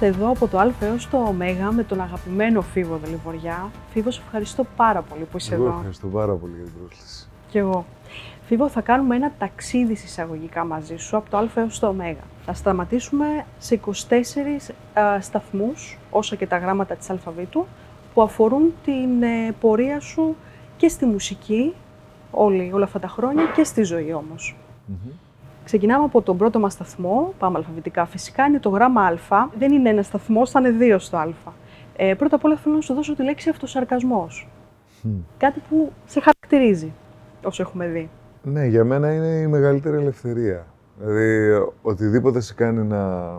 Είμαστε εδώ από το Α έως το Ω με τον αγαπημένο Φίβο Δελιβοριά. Φίβο, σε ευχαριστώ πάρα πολύ που είσαι Εγώ εδώ. ευχαριστώ πάρα πολύ για την πρόσκληση. Κι εγώ. Φίβο, θα κάνουμε ένα ταξίδι συσσαγωγικά μαζί σου από το Α έως το Ω. Θα σταματήσουμε σε 24 α, σταθμούς, όσα και τα γράμματα της αλφαβήτου, που αφορούν την ε, πορεία σου και στη μουσική, όλη, όλα αυτά τα χρόνια, και στη ζωή όμως. Μμμ. Ξεκινάμε από τον πρώτο μας σταθμό, πάμε αλφαβητικά φυσικά, είναι το γράμμα Α. Δεν είναι ένα σταθμό, θα είναι δύο στο Α. Ε, πρώτα απ' όλα θέλω να σου δώσω τη λέξη αυτοσαρκασμός. Μμ. Κάτι που σε χαρακτηρίζει, όσο έχουμε δει. Ναι, για μένα είναι η μεγαλύτερη ελευθερία. Δηλαδή, οτιδήποτε σε κάνει να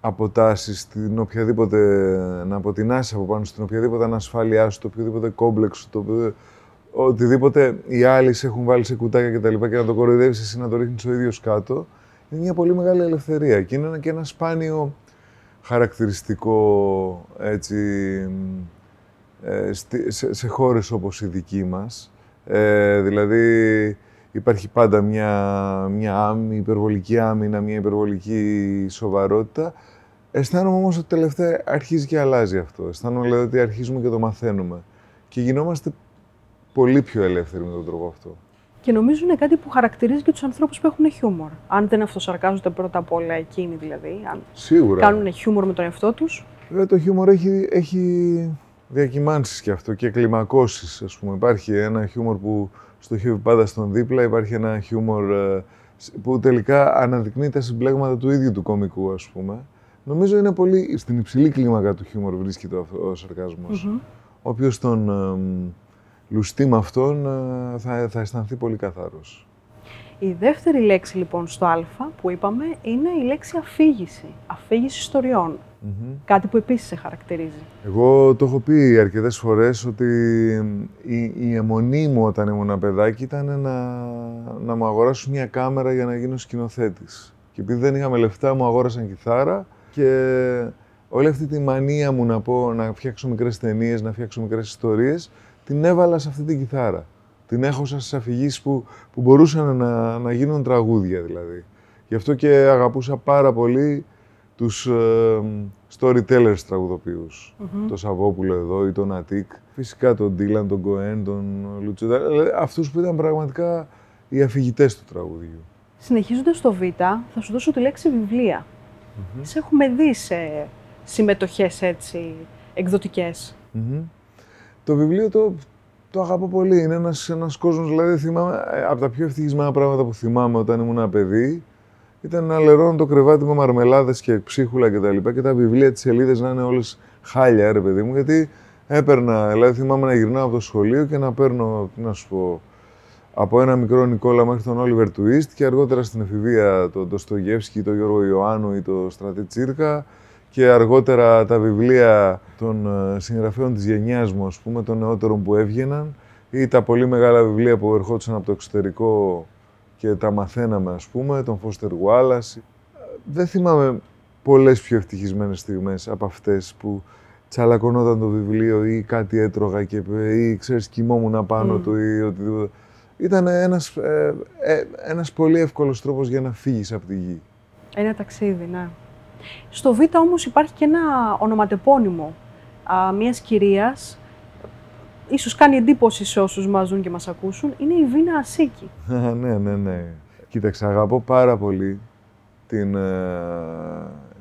αποτάσεις την οποιαδήποτε, να αποτινάσεις από πάνω στην οποιαδήποτε ανασφάλειά σου, το οποιοδήποτε κόμπλεξ σου, το οποιοδήποτε, οτιδήποτε οι άλλοι σε έχουν βάλει σε κουτάκια και τα λοιπά και να το κοροϊδεύεις εσύ να το ρίχνεις ο ίδιος κάτω, είναι μια πολύ μεγάλη ελευθερία και είναι ένα- και ένα σπάνιο χαρακτηριστικό έτσι, ε, στη- σε, σε χώρες όπως η δική μας. Ε, δηλαδή υπάρχει πάντα μια, μια άμυ, υπερβολική άμυνα, μια υπερβολική σοβαρότητα. Αισθάνομαι όμως ότι τελευταία αρχίζει και αλλάζει αυτό. Αισθάνομαι δηλαδή ότι αρχίζουμε και το μαθαίνουμε. Και γινόμαστε πολύ πιο ελεύθεροι με τον τρόπο αυτό. Και νομίζω είναι κάτι που χαρακτηρίζει και τους ανθρώπους που έχουν χιούμορ. Αν δεν αυτοσαρκάζονται πρώτα απ' όλα εκείνοι δηλαδή, αν Σίγουρα. κάνουν χιούμορ με τον εαυτό τους. Βέβαια το χιούμορ έχει, έχει διακυμάνσεις και αυτό και κλιμακώσεις, ας πούμε. Υπάρχει ένα χιούμορ που στοχεύει πάντα στον δίπλα, υπάρχει ένα χιούμορ ε, σ- που τελικά αναδεικνύει τα συμπλέγματα του ίδιου του κομικού, ας πούμε. Νομίζω είναι πολύ στην υψηλή κλίμακα του χιούμορ βρίσκεται ο, ο σαρκασμός. Μμμ. Όποιος τον εμ, λουστεί με αυτόν ε, θα, θα αισθανθεί πολύ καθαρός. Η δεύτερη λέξη λοιπόν στο Α που είπαμε είναι η λέξη αφήγηση. Αφήγηση ιστοριών. Μμμ. Κάτι που επίσης σε χαρακτηρίζει. Εγώ το έχω πει αρκετές φορές ότι η, η αιμονή μου όταν ήμουν παιδάκι ήταν να, να μου αγοράσουν μια κάμερα για να γίνω σκηνοθέτης. Και επειδή δεν είχαμε λεφτά μου αγόρασαν κιθάρα και όλη αυτή τη μανία μου να πω να φτιάξω μικρές ταινίες, να φτιάξω μικρές ιστορίες, την έβαλα σε αυτή την κιθάρα. Την έχωσα στις αφηγήσεις που, που μπορούσαν να, να γίνουν τραγούδια δηλαδή. Γι' αυτό και αγαπούσα πάρα πολύ τους ε, storytellers τραγουδοποιούς. Μμμ. Το Σαββόπουλο εδώ ή τον Αττικ. Φυσικά τον Ντίλαν, τον Κοέν, τον Λουτσέτα. Δηλαδή, αυτούς που ήταν πραγματικά οι αφηγητές του τραγουδιού. Συνεχίζοντας στο Β, θα σου δώσω τη λέξη βιβλία. Σε έχουμε δει σε συμμετοχές έτσι εκδοτικές. Μμμ. Το βιβλίο το, το αγαπώ πολύ. Είναι ένας, ένας κόσμος, δηλαδή θυμάμαι, ε, από τα πιο ευτυχισμένα πράγματα που θυμάμαι όταν ήμουν ένα παιδί, ήταν να λερώνω το κρεβάτι με μαρμελάδες και ψίχουλα και τα λοιπά και τα βιβλία, τις σελίδες να είναι όλες χάλια, ρε παιδί μου, γιατί έπαιρνα, δηλαδή θυμάμαι να γυρνάω από το σχολείο και να παίρνω, τι να σου πω, από ένα μικρό Νικόλα μέχρι τον Όλιβερ Τουίστ και αργότερα στην εφηβεία τον Ντοστογεύσκη, τον Γιώργο Ιωάννου ή τον Στρατή Τσίρκα και αργότερα τα βιβλία των ε, συγγραφέων της γενιάς μου, ας πούμε, των νεότερων που έβγαιναν ή τα πολύ μεγάλα βιβλία που ερχόντουσαν από το εξωτερικό και τα μαθαίναμε, ας πούμε, τον Φώστερ Wallace. Δεν θυμάμαι πολλές πιο ευτυχισμένες στιγμές από αυτές που τσαλακωνόταν το βιβλίο ή κάτι έτρωγα και, ή ξέρεις κοιμόμουν απάνω Μμμ. του ή οτιδήποτε. Ήταν ένας, ε, ε, ένας πολύ εύκολος τρόπος για να φύγεις από τη γη. Ένα ταξίδι, ναι. Στο Β όμως υπάρχει και ένα ονοματεπώνυμο α, μιας κυρίας, ίσως κάνει εντύπωση σε όσους μας δουν και μας ακούσουν, είναι η Βίνα Ασίκη. Α, ναι, ναι, ναι. Κοίταξε, αγαπώ πάρα πολύ την, ε,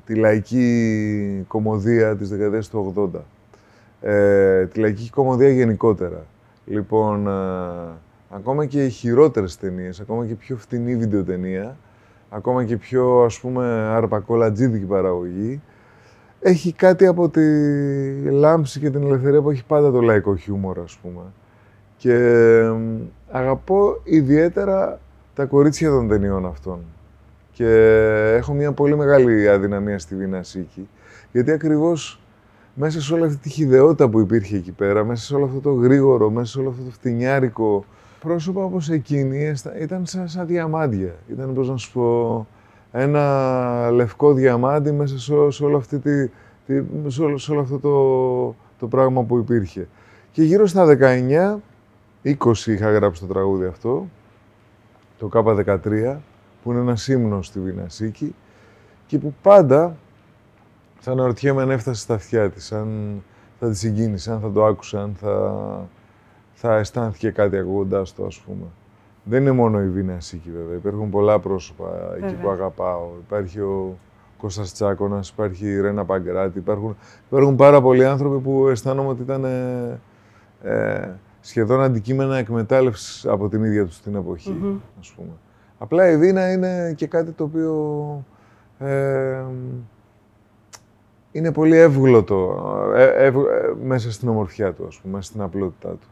τη λαϊκή κομμωδία της δεκαετίας του 80. Ε, τη λαϊκή κομμωδία γενικότερα. Λοιπόν, ε, ακόμα και οι χειρότερες ταινίες, ακόμα και πιο φτηνή βιντεοτενία, ακόμα και πιο, ας πούμε, αρπακολατζίδικη παραγωγή, έχει κάτι από τη λάμψη και την ελευθερία που έχει πάντα το λαϊκό χιούμορ, ας πούμε. Και εμ, αγαπώ ιδιαίτερα τα κορίτσια των ταινιών αυτών. Και έχω μια πολύ μεγάλη αδυναμία στη Βίνα Σίκη, γιατί ακριβώς μέσα σε όλη αυτή τη χιδεότητα που υπήρχε εκεί πέρα, μέσα σε όλο αυτό το γρήγορο, μέσα σε όλο αυτό το φτηνιάρικο, πρόσωπα όπως εκείνη αισθα- ήταν σαν, σαν διαμάντια. Ήταν, πώς να σου πω, ένα λευκό διαμάντι μέσα σε, ό- σε όλο, αυτή τη, τη, σε όλο, σε όλο αυτό το, το πράγμα που υπήρχε. Και γύρω στα 19, 20 είχα γράψει το τραγούδι αυτό, το K13, που είναι ένας ύμνος στη Βινασίκη και που πάντα θα αναρωτιέμαι αν έφτασε στα αυτιά της, αν θα τη συγκίνησε, αν θα το άκουσε, αν θα, θα αισθάνθηκε κάτι ακούγοντά το, ας πούμε. Δεν είναι μόνο η Βίνα Σίκη, βέβαια. Υπάρχουν πολλά πρόσωπα εκεί που αγαπάω. Υπάρχει ο Κώστας Τσάκωνας, υπάρχει η Ρένα Παγκράτη, υπάρχουν, υπάρχουν πάρα πολλοί άνθρωποι που αισθάνομαι ότι ήταν ε, ε σχεδόν αντικείμενα εκμετάλλευσης από την ίδια τους την εποχή, mm ας πούμε. Απλά η Βίνα είναι και κάτι το οποίο ε, είναι πολύ εύγλωτο ε, ε, μέσα στην ομορφιά του, ας πούμε, μέσα στην απλότητά του.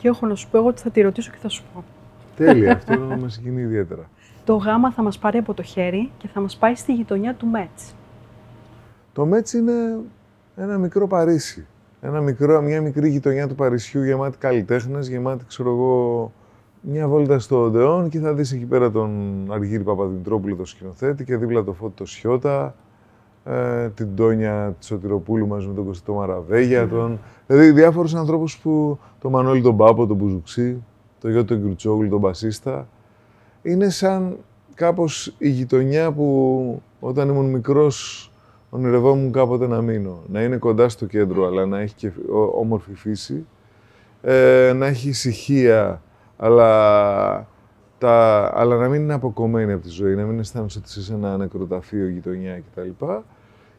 Και έχω να σου πω εγώ ότι θα τη ρωτήσω και θα σου πω. Τέλεια, αυτό με συγκινεί ιδιαίτερα. Το γάμα θα μας πάρει από το χέρι και θα μας πάει στη γειτονιά του Μέτς. Το Μέτς είναι ένα μικρό Παρίσι. Ένα μικρό, μια μικρή γειτονιά του Παρισιού γεμάτη καλλιτέχνες, γεμάτη, ξέρω εγώ, μια βόλτα στο Οντεόν και θα δεις εκεί πέρα τον Αργύρη Παπαδημητρόπουλο, το σκηνοθέτη και δίπλα το Φώτη το Σιώτα, ε, την Τόνια Τσοτηροπούλου μαζί με τον Κωστό Μαραβέγια, τον... δηλαδή διάφορους ανθρώπους που, το Μανώλη τον Πάπο, τον Μπουζουξή, το γιο του Γκρουτσόγλου, τον Μπασίστα, είναι σαν κάπως η γειτονιά που όταν ήμουν μικρός ονειρευόμουν κάποτε να μείνω. Να είναι κοντά στο κέντρο, αλλά να έχει και όμορφη φύση, ε, να έχει ησυχία, αλλά, τα, αλλά να μην είναι αποκομμένη από τη ζωή, να μην αισθάνεσαι ότι είσαι ένα νεκροταφείο, γειτονιά κτλ.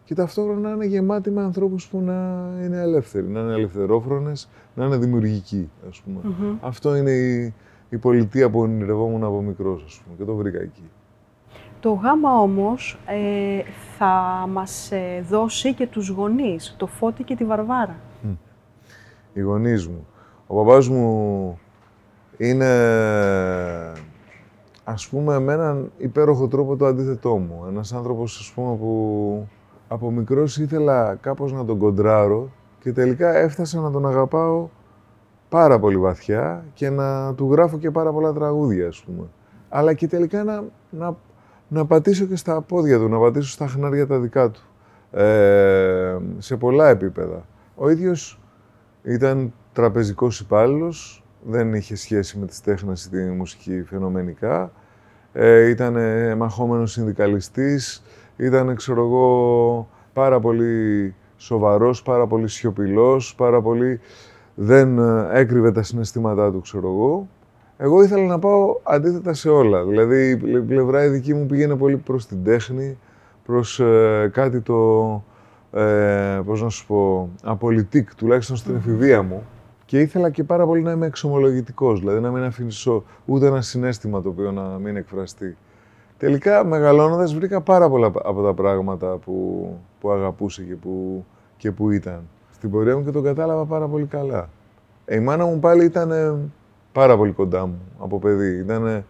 Και ταυτόχρονα να είναι γεμάτη με ανθρώπους που να είναι ελεύθεροι, να είναι ελευθερόφρονες, να είναι δημιουργικοί, ας πούμε. Αυτό είναι η, η πολιτεία που ονειρευόμουν από μικρός, ας πούμε, και το βρήκα εκεί. Το γάμα όμως ε, θα μας ε, δώσει και τους γονείς, το Φώτη και τη Βαρβάρα. Οι γονείς μου. Ο παπάς μου είναι, ας πούμε, με έναν υπέροχο τρόπο το αντίθετό μου. Ένας άνθρωπος, ας πούμε, που από μικρός ήθελα κάπως να τον κοντράρω και τελικά έφτασα να τον αγαπάω πάρα πολύ βαθιά και να του γράφω και πάρα πολλά τραγούδια, ας πούμε. Αλλά και τελικά να, να να πατήσω και στα πόδια του, να πατήσω στα χνάρια τα δικά του. Ε, σε πολλά επίπεδα. Ο ίδιος ήταν τραπεζικός υπάλληλος, δεν είχε σχέση με τις τέχνες ή τη μουσική φαινομενικά. Ε, ήταν μαχόμενος συνδικαλιστής, ήταν, ξέρω εγώ, πάρα πολύ σοβαρός, πάρα πολύ σιωπηλός, πάρα πολύ... Δεν ε, έκρυβε τα συναισθήματά του, ξέρω εγώ. Εγώ ήθελα να πάω αντίθετα σε όλα. Δηλαδή, η πλευρά η δική μου πήγαινε πολύ προς την τέχνη, προς ε, κάτι το, ε, πώς να σου πω, απολυτικ, τουλάχιστον στην εφηβεία μου. Και ήθελα και πάρα πολύ να είμαι εξομολογητικός, δηλαδή να μην αφήσω ούτε ένα συνέστημα το οποίο να μην εκφραστεί. Τελικά, μεγαλώνοντας, βρήκα πάρα πολλά από τα πράγματα που, που αγαπούσε και που, και που ήταν. Στην πορεία μου και τον κατάλαβα πάρα πολύ καλά. Ε, η μάνα μου πάλι ήταν πάρα πολύ κοντά μου από παιδί. Ήτανε...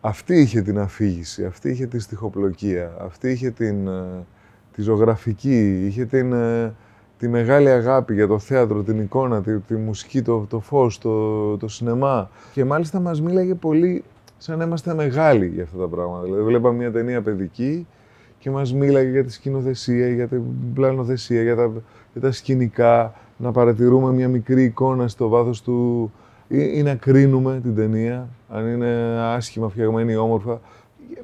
Αυτή είχε την αφήγηση, αυτή είχε τη στοιχοπλοκία, αυτή είχε την, ε, τη ζωγραφική, είχε την, ε, τη μεγάλη αγάπη για το θέατρο, την εικόνα, τη, τη μουσική, το, το φως, το, το σινεμά. Και μάλιστα μας μίλαγε πολύ σαν να είμαστε μεγάλοι για αυτά τα πράγματα. Δηλαδή βλέπαμε μια ταινία παιδική και μας μίλαγε για τη σκηνοθεσία, για την πλανοθεσία, για τα, για τα σκηνικά, να παρατηρούμε μια μικρή εικόνα στο βάθος του, ή, να κρίνουμε την ταινία, αν είναι άσχημα φτιαγμένη ή όμορφα.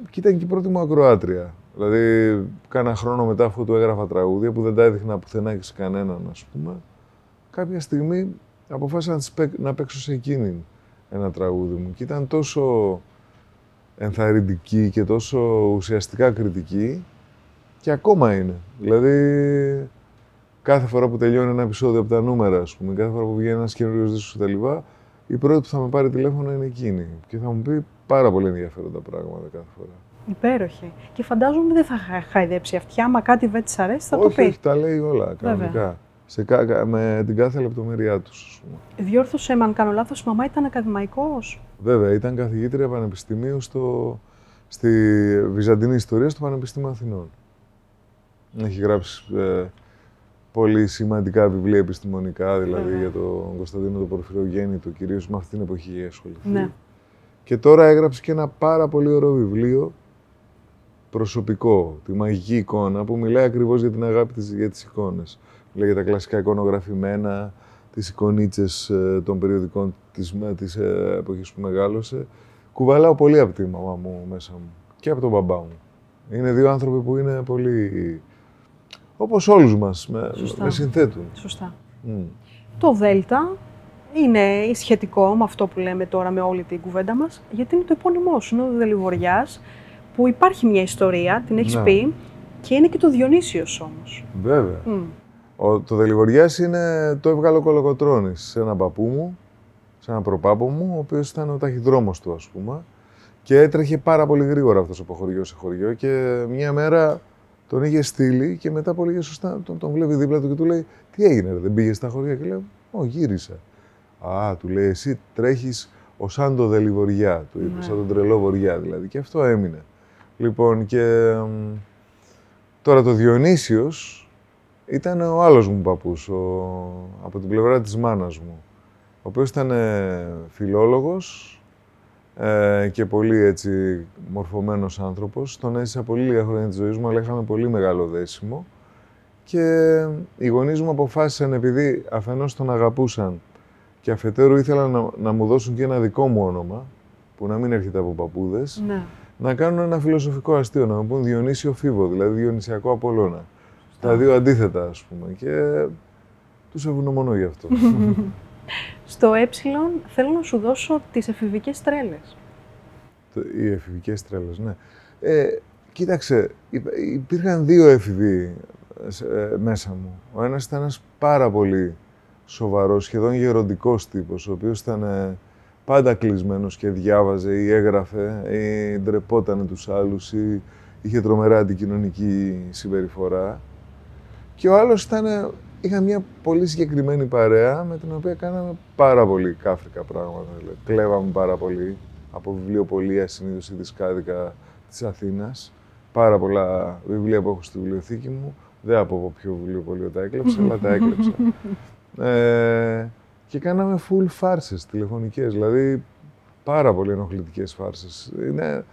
Και ήταν και η πρώτη μου ακροάτρια. Δηλαδή, κάνα χρόνο μετά αφού του έγραφα τραγούδια που δεν τα έδειχνα πουθενά και σε κανέναν, ας πούμε, κάποια στιγμή αποφάσισα να, να παίξω σε εκείνη ένα τραγούδι μου. Και ήταν τόσο ενθαρρυντική και τόσο ουσιαστικά κριτική και ακόμα είναι. Δηλαδή, κάθε φορά που τελειώνει ένα επεισόδιο από τα νούμερα, ας πούμε, κάθε φορά που βγαίνει ένας καινούριος δίσκος κτλ., η πρώτη που θα με πάρει τηλέφωνο είναι εκείνη και θα μου πει πάρα πολύ ενδιαφέροντα πράγματα κάθε φορά. Υπέροχη. Και φαντάζομαι δεν θα χαϊδέψει αυτιά, μα κάτι δεν της αρέσει, θα όχι, το πει. Όχι, τα λέει όλα κανονικά. Σε, με την κάθε λεπτομέρειά τους. Διόρθωσε με αν κάνω λάθος, η μαμά ήταν ακαδημαϊκός. Βέβαια, ήταν καθηγήτρια πανεπιστημίου στο, στη Βυζαντινή Ιστορία στο Πανεπιστήμιο Αθηνών. Έχει γράψει ε, πολύ σημαντικά βιβλία επιστημονικά, δηλαδή για τον Κωνσταντίνο τον Πορφυρογέννητο, κυρίως με αυτή την εποχή έχει ασχοληθεί. Ναι. Και τώρα έγραψε και ένα πάρα πολύ ωραίο βιβλίο, προσωπικό, τη μαγική εικόνα, που μιλάει ακριβώς για την αγάπη της, για τις εικόνες. Μιλάει για τα κλασικά εικονογραφημένα, τις εικονίτσες ε, των περιοδικών της, της ε, εποχής που μεγάλωσε. Κουβαλάω πολύ από τη μαμά μου μέσα μου και από τον μπαμπά μου. Είναι δύο άνθρωποι που είναι πολύ όπως όλους μας, με, Σωστά. με συνθέτουν. Σωστά. Μμ. Το Δέλτα είναι σχετικό με αυτό που λέμε τώρα με όλη την κουβέντα μας, γιατί είναι το επώνυμό σου, είναι ο Δελιβοριάς, που υπάρχει μια ιστορία, την έχεις Ναι. πει, και είναι και το Διονύσιος όμως. Βέβαια. Μμ. Ο, το Δελιβοριάς είναι, το έβγαλε ο Κολοκοτρώνης σε έναν παππού μου, σε έναν προπάπο μου, ο οποίος ήταν ο ταχυδρόμος του, ας πούμε. Και έτρεχε πάρα πολύ γρήγορα αυτός από χωριό σε χωριό και μια μέρα τον είχε στείλει και μετά πολύ σωστά τον, τον βλέπει δίπλα του και του λέει «Τι έγινε, ρε, δεν πήγες στα χωριά» και λέει «Ω, γύρισα». «Α», του λέει «Εσύ τρέχεις ο σαν το Δελιβοριά», του είπε, Ναι. σαν τον τρελό βοριά δηλαδή. Και αυτό έμεινε. Λοιπόν, και μ, τώρα το Διονύσιος ήταν ο άλλος μου παππούς, ο, από την πλευρά της μάνας μου, ο οποίος ήταν ε, φιλόλογος ε, και πολύ έτσι μορφωμένος άνθρωπος. Τον έζησα πολύ λίγα χρόνια της ζωής μου, αλλά είχαμε πολύ μεγάλο δέσιμο. Και οι γονείς μου αποφάσισαν, επειδή αφενός τον αγαπούσαν και αφετέρου ήθελαν να, να μου δώσουν και ένα δικό μου όνομα, που να μην έρχεται από παππούδες, Ναι. Να κάνουν ένα φιλοσοφικό αστείο, να μου πούν Διονύσιο Φίβο, δηλαδή Διονυσιακό Απόλλωνα. Τα δύο αντίθετα, ας πούμε. Και τους ευγνωμονώ γι' αυτό. Στο ε θέλω να σου δώσω τις εφηβικές τρέλες. Το- Οι εφηβικές τρέλες, ναι. Ε, κοίταξε, υπ- υπήρχαν δύο έφηβοι ε, σε- ε, μέσα μου. Ο ένας ήταν ένας πάρα πολύ σοβαρός, σχεδόν γεροντικός τύπος, ο οποίος ήταν ε, πάντα κλεισμένος και διάβαζε ή έγραφε ή ντρεπότανε τους άλλους ή είχε τρομερά αντικοινωνική συμπεριφορά. Και ο άλλος ήταν, ε, είχα μια πολύ συγκεκριμένη παρέα με την οποία κάναμε πάρα πολύ κάφρικα πράγματα. Δηλαδή, κλέβαμε πάρα πολύ από βιβλιοπολία συνήθως ή δισκάδικα της Αθήνας. Πάρα πολλά βιβλία που έχω στη βιβλιοθήκη μου. Δεν από από ποιο βιβλιοπωλείο τα έκλεψα, αλλά τα έκλεψα. Ε, και κάναμε full φάρσες τηλεφωνικές, δηλαδή πάρα πολύ ενοχλητικές φάρσες. Είναι,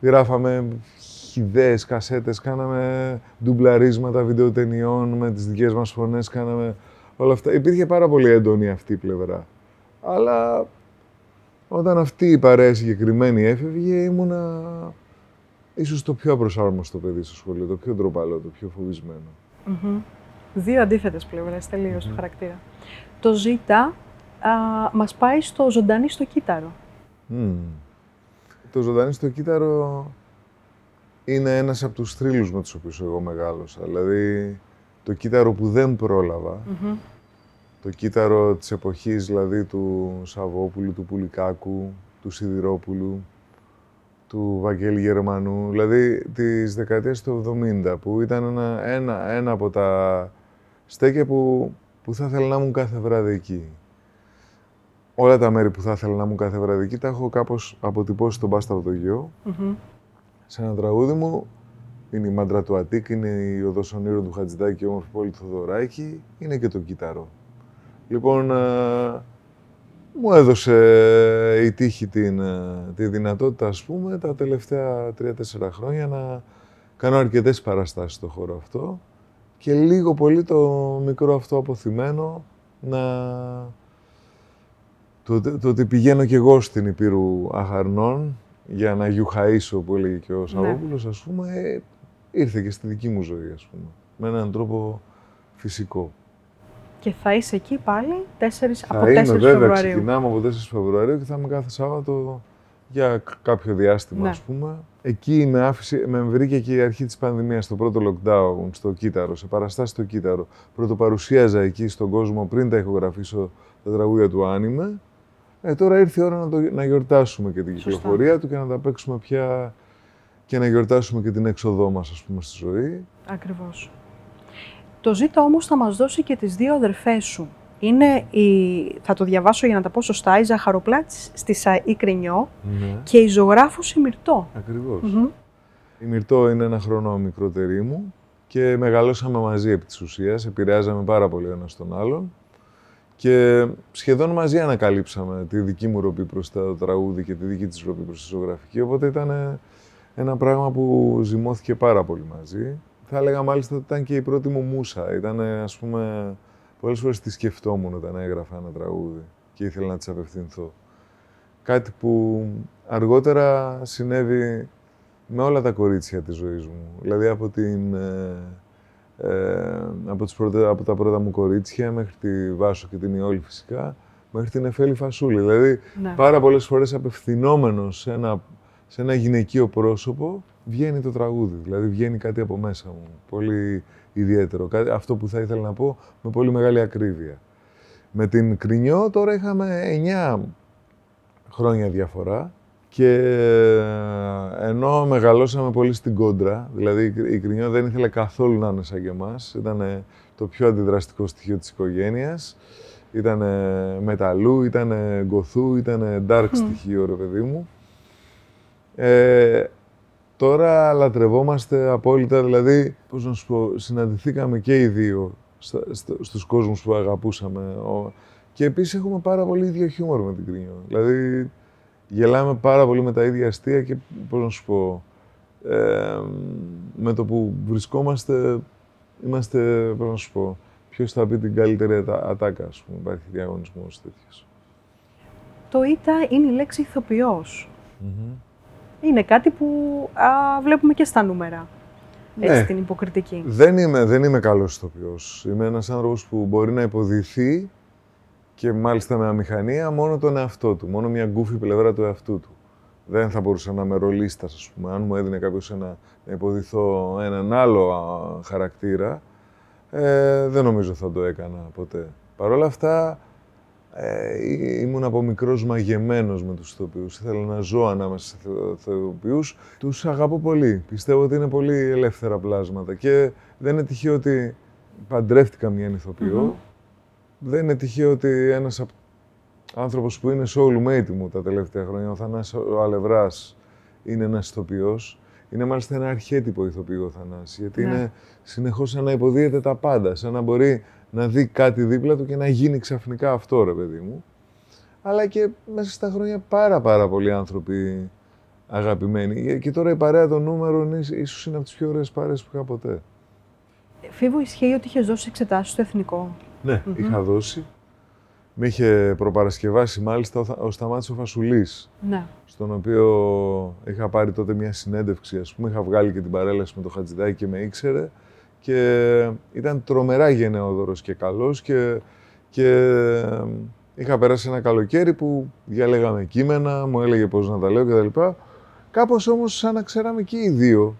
γράφαμε χιδές, κασέτες, κάναμε ντουμπλαρίσματα βιντεοτενιών με τις δικές μας φωνές, κάναμε όλα αυτά. Υπήρχε πάρα πολύ έντονη αυτή η πλευρά. Αλλά όταν αυτή η παρέα συγκεκριμένη έφευγε, ήμουνα ίσως το πιο απροσάρμοστο παιδί στο σχολείο, το πιο ντροπαλό, το πιο φοβισμένο. Μμμ. Δύο αντίθετες πλευρές τελείως του χαρακτήρα. Το Ζ α, μας πάει στο ζωντανή στο κύτταρο. Μμμ. Το ζωντανή στο κύτταρο είναι ένας από τους θρύλους με τους οποίους εγώ μεγάλωσα. Δηλαδή, το κύτταρο που δεν πρόλαβα, Μμμ. το κύτταρο της εποχής δηλαδή του Σαββόπουλου, του Πουλικάκου, του Σιδηρόπουλου, του Βαγγέλη Γερμανού, δηλαδή της δεκαετίας του 70, που ήταν ένα, ένα, ένα από τα στέκια που, που θα ήθελα να ήμουν κάθε βράδυ εκεί. Όλα τα μέρη που θα ήθελα να ήμουν κάθε βράδυ εκεί τα έχω κάπως αποτυπώσει στον Πάστα από το γιο. Μμμ. Σε ένα τραγούδι μου είναι η μάντρα του Αττίκ, είναι η οδός ονείρων του Χατζηδάκη, η όμορφη πόλη του Θοδωράκη, είναι και το κύτταρο. Λοιπόν, ε, μου έδωσε η τύχη την, ε, τη δυνατότητα, ας πούμε, τα τελευταία τρία-τέσσερα χρόνια να κάνω αρκετές παραστάσεις στο χώρο αυτό και λίγο πολύ το μικρό αυτό αποθυμένο να... Το, το ότι πηγαίνω κι εγώ στην Υπήρου Αχαρνών για να γιουχαΐσω, που έλεγε και ο Σαββόπουλος, ας πούμε, ε, ήρθε και στη δική μου ζωή, ας πούμε, με έναν τρόπο φυσικό. Και θα είσαι εκεί πάλι 4, Θα από 4 είμαι βέβαια, Φεβρουαρίου. ξεκινάμε από 4 Φεβρουαρίου και θα είμαι κάθε Σάββατο για κ- κάποιο διάστημα, Ναι. ας πούμε. Εκεί με, άφησε, με βρήκε και η αρχή της πανδημίας, το πρώτο lockdown στο Κύτταρο, σε παραστάσεις στο Κύτταρο. Πρωτοπαρουσίαζα εκεί στον κόσμο πριν τα ηχογραφήσω τα τραγούδια του Άνιμε. Ε, τώρα ήρθε η ώρα να, το, να γιορτάσουμε και την Σωστά. κυκλοφορία του και να τα παίξουμε πια και να γιορτάσουμε και την έξοδό μας, ας πούμε, στη ζωή. Ακριβώς. Το Ζήτα όμως θα μας δώσει και τις δύο αδερφές σου. Είναι η, θα το διαβάσω για να τα πω σωστά, η Ζαχαροπλάτης στη Σαΐ Κρινιό Ναι. και η ζωγράφος η Μυρτώ. Ακριβώς. Μμμ. Η Μυρτώ είναι ένα χρόνο μικρότερη μου και μεγαλώσαμε μαζί επί της ουσίας, επηρεάζαμε πάρα πολύ ο ένας τον άλλον και σχεδόν μαζί ανακαλύψαμε τη δική μου ροπή προς το τραγούδι και τη δική της ροπή προς τη ζωγραφική, οπότε ήταν ένα πράγμα που ζυμώθηκε πάρα πολύ μαζί. Θα έλεγα μάλιστα ότι ήταν και η πρώτη μου μούσα, ήταν ας πούμε, πολλές φορές τη σκεφτόμουν όταν έγραφα ένα τραγούδι και ήθελα να της απευθυνθώ. Κάτι που αργότερα συνέβη με όλα τα κορίτσια της ζωής μου. Δηλαδή από την, ε, Ε, από, τις πρώτα, από τα πρώτα μου κορίτσια μέχρι τη Βάσο και την Ιόλη φυσικά, μέχρι την Εφέλη Φασούλη. Δηλαδή, Ναι. πάρα πολλές φορές απευθυνόμενος σε ένα, σε ένα γυναικείο πρόσωπο, βγαίνει το τραγούδι. Δηλαδή, βγαίνει κάτι από μέσα μου. Πολύ ιδιαίτερο. Κάτι, αυτό που θα ήθελα να πω με πολύ μεγάλη ακρίβεια. Με την Κρινιό τώρα είχαμε 9 χρόνια διαφορά και ε, ενώ μεγαλώσαμε πολύ στην κόντρα, δηλαδή η Κρινιό δεν ήθελε καθόλου να είναι σαν και εμάς, ήταν το πιο αντιδραστικό στοιχείο της οικογένειας, ήταν μεταλλού, ήταν γκοθού, ήταν dark στοιχείο ρε παιδί μου. Ε, τώρα λατρευόμαστε απόλυτα, δηλαδή, πώς να σου πω, συναντηθήκαμε και οι δύο στα, στα- στους κόσμους που αγαπούσαμε. Ο- Και επίσης έχουμε πάρα πολύ ίδιο χιούμορ με την Κρίνιο. Δηλαδή, γελάμε πάρα πολύ με τα ίδια αστεία και, πώς να σου πω, ε, με το που βρισκόμαστε, είμαστε, πώς να σου πω, ποιος θα πει την καλύτερη ατα- ατάκα, ας πούμε, υπάρχει διαγωνισμός τέτοιος. Το ΙΤΑ είναι η λέξη ηθοποιός. Είναι κάτι που α, βλέπουμε και στα νούμερα. Έτσι, Ναι. την υποκριτική. Δεν είμαι, δεν είμαι καλός ηθοποιός. Είμαι ένας άνθρωπος που μπορεί να υποδηθεί και μάλιστα με αμηχανία μόνο τον εαυτό του, μόνο μια γκούφη πλευρά του εαυτού του. Δεν θα μπορούσα να είμαι ρολίστας, ας πούμε. Αν μου έδινε κάποιος ένα, να υποδηθώ έναν άλλο α, χαρακτήρα, ε, δεν νομίζω θα το έκανα ποτέ. Παρ' όλα αυτά, ε, ή- ήμουν από μικρός μαγεμένος με τους ηθοποιούς. Ήθελα να ζω ανάμεσα σε θεο- ηθοποιούς. Τους αγαπώ πολύ. Πιστεύω ότι είναι πολύ ελεύθερα πλάσματα. Και δεν είναι τυχαίο ότι παντρεύτηκα μια ηθοποιό. Μμμ. Δεν είναι τυχαίο ότι ένας απ- άνθρωπος που είναι soulmate μου τα τελευταία χρόνια, ο Θανάσης ο Αλευράς, είναι ένας ηθοποιός. Είναι μάλιστα ένα αρχέτυπο ηθοποιό ο Θανάσης, γιατί Ναι. είναι συνεχώς σαν να υποδίεται τα πάντα, σαν να μπορεί να δει κάτι δίπλα του και να γίνει ξαφνικά αυτό, ρε παιδί μου. Αλλά και μέσα στα χρόνια πάρα πάρα πολλοί άνθρωποι αγαπημένοι. Και τώρα η παρέα των νούμερων ίσ- ίσως είναι από τις πιο ωραίες παρέες που είχα ποτέ. Φίβο, ισχύει ότι είχε δώσει εξετάσεις στο εθνικό; Ναι, είχα δώσει. Με είχε προπαρασκευάσει μάλιστα ο, Θα- ο Σταμάτης ο Φασουλής, Ναι. στον οποίο είχα πάρει τότε μια συνέντευξη, ας πούμε, είχα βγάλει και την παρέλαση με το Χατζηδάκη και με ήξερε και ήταν τρομερά γενναιόδωρος και καλός και, και ε, είχα περάσει ένα καλοκαίρι που διαλέγαμε κείμενα, μου έλεγε πώς να τα λέω κτλ. Κάπως όμως σαν να ξέραμε και οι δύο